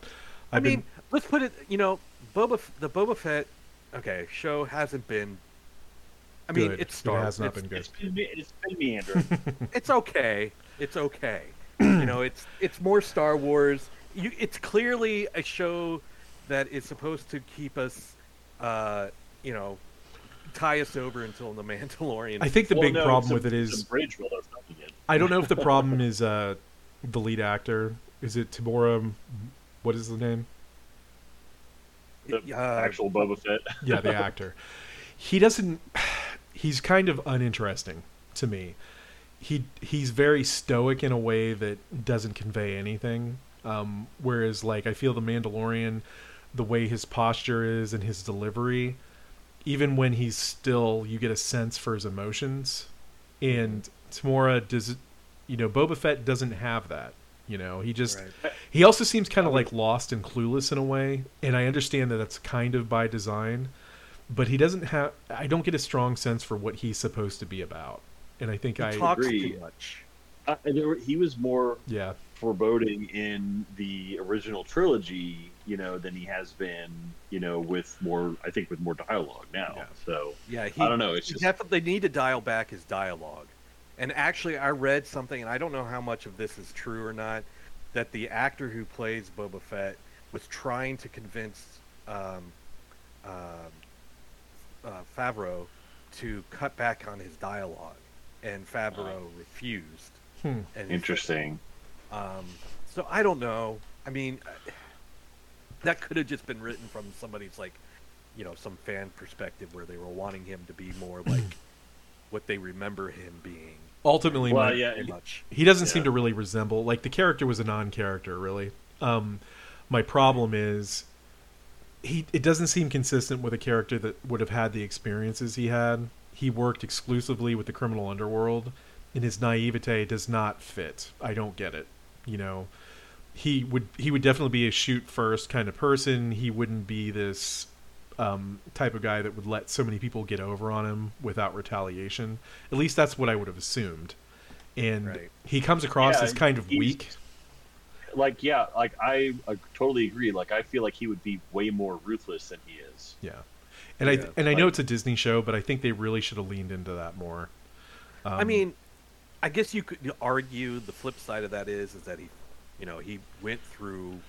Speaker 2: I
Speaker 1: I've
Speaker 2: mean,
Speaker 1: been,
Speaker 2: let's put it. You know, Boba F- the Boba Fett. Okay, show hasn't been. I mean,
Speaker 1: Good.
Speaker 2: it's
Speaker 1: It
Speaker 2: Star.
Speaker 1: has not
Speaker 2: it's,
Speaker 1: been good.
Speaker 3: It's been it's been meandering.
Speaker 2: it's okay. It's okay. you know, it's it's more Star Wars. You, it's clearly a show that is supposed to keep us, uh, you know, tie us over until the Mandalorian.
Speaker 1: I think the
Speaker 3: Well,
Speaker 1: big
Speaker 3: no,
Speaker 1: problem
Speaker 3: it's
Speaker 1: with
Speaker 3: it's
Speaker 1: is
Speaker 3: bridge while they're filming.
Speaker 1: I don't know if the problem is uh, the lead actor. Is it Tamora? What is the name?
Speaker 3: The
Speaker 2: Uh,
Speaker 3: actual Boba Fett.
Speaker 1: Yeah, the actor. He doesn't. He's kind of uninteresting to me. He he's very stoic in a way that doesn't convey anything. Um, whereas, like, I feel the Mandalorian, the way his posture is and his delivery, even when he's still, you get a sense for his emotions. And Tamora does, you know, Boba Fett doesn't have that. You know, he just
Speaker 2: Right.
Speaker 1: he also seems kind of like lost and clueless in a way, and I understand that that's kind of by design, but he doesn't have. I don't get a strong sense for what he's supposed to be about, and I think
Speaker 2: he
Speaker 1: I
Speaker 2: talks
Speaker 3: agree.
Speaker 2: too much.
Speaker 3: Uh, and there, were- he was more
Speaker 1: yeah
Speaker 3: foreboding in the original trilogy, you know, than he has been, you know, with more. I think with more dialogue now.
Speaker 1: Yeah.
Speaker 3: So
Speaker 2: Yeah, he,
Speaker 3: I don't know. It's
Speaker 2: he
Speaker 3: just
Speaker 2: definitely need to dial back his dialogue. And actually, I read something, and I don't know how much of this is true or not, that the actor who plays Boba Fett was trying to convince um, um uh, Favreau to cut back on his dialogue, and Favreau refused.
Speaker 1: Hmm.
Speaker 2: And
Speaker 3: interesting.
Speaker 2: um, so I don't know. I mean, uh, that could have just been written from somebody's like, you know, some fan perspective where they were wanting him to be more like what they remember him being.
Speaker 1: Ultimately,
Speaker 3: Well, yeah,
Speaker 2: much.
Speaker 1: he doesn't seem to really resemble like the character was a non-character really. Um my problem is he it doesn't seem consistent with a character that would have had the experiences he had. He worked exclusively with the criminal underworld and his naivete does not fit. I don't get it you know. He would he would definitely be a shoot first kind of person. He wouldn't be this um, type of guy that would let so many people get over on him without retaliation at least that's what i would have assumed and
Speaker 2: Right.
Speaker 1: he comes across
Speaker 3: Yeah,
Speaker 1: as kind of weak
Speaker 3: Like, yeah, like I, uh totally agree. Like, I feel like he would be way more ruthless than he is.
Speaker 1: yeah and i
Speaker 2: Yeah,
Speaker 1: and i know it's a disney show but i think they really should have leaned into that more um,
Speaker 2: I mean, I guess you could argue the flip side of that is is that he, you know, he went through.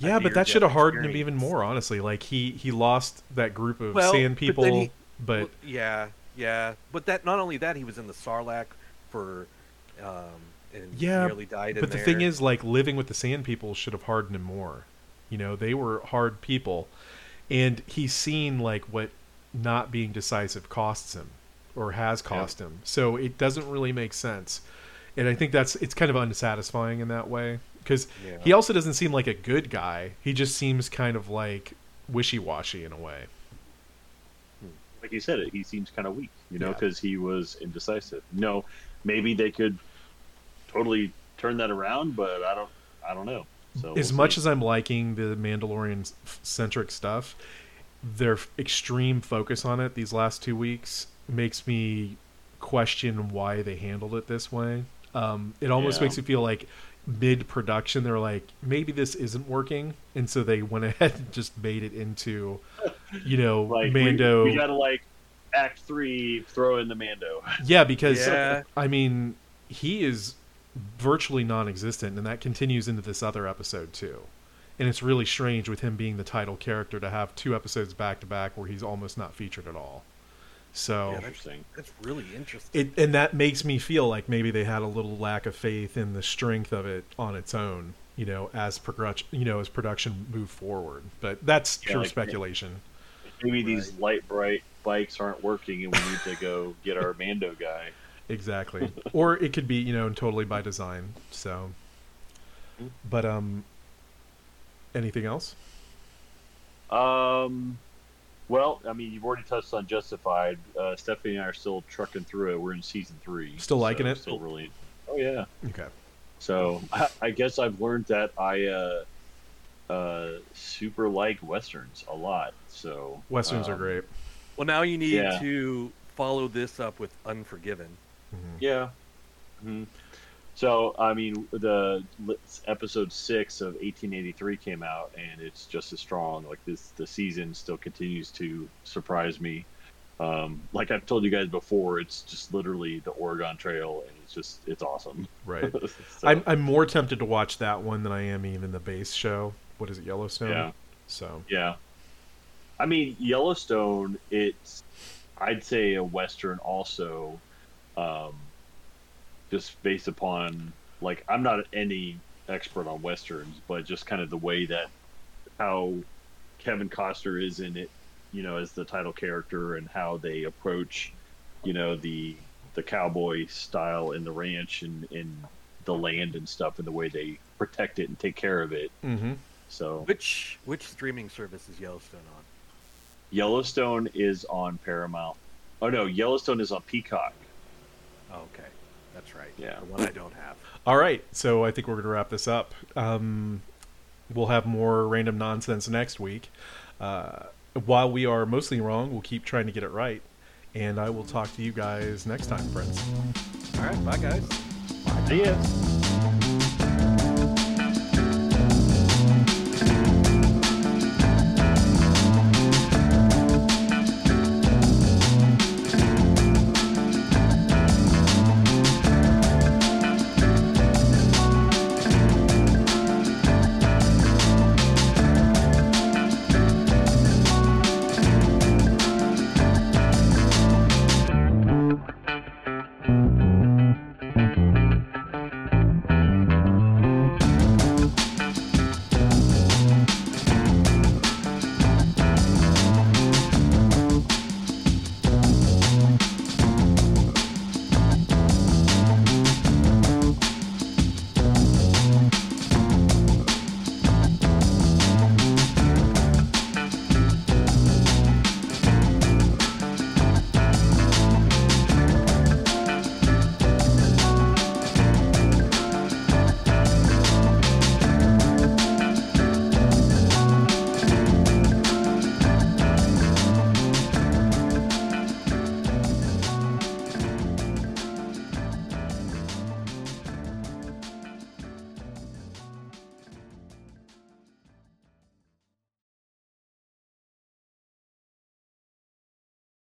Speaker 1: Yeah but that should have hardened him even more honestly. Like he he lost that group of
Speaker 2: Well,
Speaker 1: sand people
Speaker 2: then he-
Speaker 1: but
Speaker 2: Well, yeah, yeah, but that not only that he was in the Sarlacc for, um, and
Speaker 1: Yeah,
Speaker 2: nearly died. in
Speaker 1: But the thing is, like living with the Sand People should have hardened him more. You know, they were hard people, and he's seen like what not being decisive costs him, or has cost him. So it doesn't really make sense, and I think that's it's kind of unsatisfying in that way because
Speaker 2: Yeah.
Speaker 1: he also doesn't seem like a good guy. He just seems kind of like wishy washy in a way.
Speaker 3: Like you said, it he seems kind of weak, you know,
Speaker 1: Yeah.
Speaker 3: because he was indecisive. No, maybe they could totally turn that around, but I don't, I don't know. So
Speaker 1: as much as I'm liking the Mandalorian centric stuff, their extreme focus on it these last two weeks makes me question why they handled it this way. Um, it almost
Speaker 3: Yeah.
Speaker 1: makes me feel like mid production they're like maybe this isn't working, and so they went ahead and just made it into, you know,
Speaker 3: like we-
Speaker 1: Mando.
Speaker 3: we, gotta like Act Three, throw in the Mando.
Speaker 1: Yeah, because
Speaker 2: Yeah.
Speaker 1: I mean, he is virtually non-existent, and that continues into this other episode too. And it's really strange with him being the title character to have two episodes back to back where he's almost not featured at all. So,
Speaker 2: Yeah, that's,
Speaker 3: Interesting.
Speaker 2: that's really interesting.
Speaker 1: it and that makes me feel like maybe they had a little lack of faith in the strength of it on its own. You know, as production, you know, as production moved forward. But that's
Speaker 3: Yeah,
Speaker 1: pure
Speaker 3: like-
Speaker 1: speculation.
Speaker 3: Maybe these light bright bikes aren't working, and we need to go get our Mando guy.
Speaker 1: Exactly. or it could be, you know, totally by design. So, but um, anything else?
Speaker 3: Um, Well, I mean, you've already touched on Justified. Uh, Stephanie and I are still trucking through it. We're in season three.
Speaker 1: Still liking
Speaker 3: so
Speaker 1: it?
Speaker 3: Still really. Oh yeah.
Speaker 1: Okay.
Speaker 3: So I, I guess I've learned that I uh, uh, super like westerns a lot. So
Speaker 1: Westerns are
Speaker 3: um,
Speaker 1: great.
Speaker 2: Well, now you need
Speaker 3: Yeah.
Speaker 2: to follow this up with Unforgiven.
Speaker 1: Mhm.
Speaker 3: Yeah. hmm So I mean, the episode six of 1883 came out, and it's just as strong. Like this, the season still continues to surprise me. Um, like I've told you guys before, it's just literally the Oregon Trail, and it's just it's awesome.
Speaker 1: Right.
Speaker 3: So,
Speaker 1: I'm I'm more tempted to watch that one than I am even the base show. What is it, Yellowstone?
Speaker 3: Yeah.
Speaker 1: So
Speaker 3: Yeah. I mean, Yellowstone, it's, I'd say a Western also, um, just based upon, like, I'm not any expert on Westerns, but just kind of the way that, how Kevin Costner is in it, you know, as the title character and how they approach, you know, the, the cowboy style in the ranch and in the land and stuff and the way they protect it and take care of it.
Speaker 1: hmm
Speaker 3: So
Speaker 2: Which which streaming service is Yellowstone on?
Speaker 3: Yellowstone is on Paramount. Oh no, Yellowstone is on Peacock.
Speaker 2: Oh, okay, that's right.
Speaker 3: Yeah.
Speaker 2: the one I don't have.
Speaker 1: All right, so I think we're going to wrap this up. Um, we'll have more random nonsense next week. Uh, while we are mostly wrong, we'll keep trying to get it right. And I will talk to you guys next time, friends.
Speaker 2: All right, bye guys. Bye.
Speaker 3: See ya.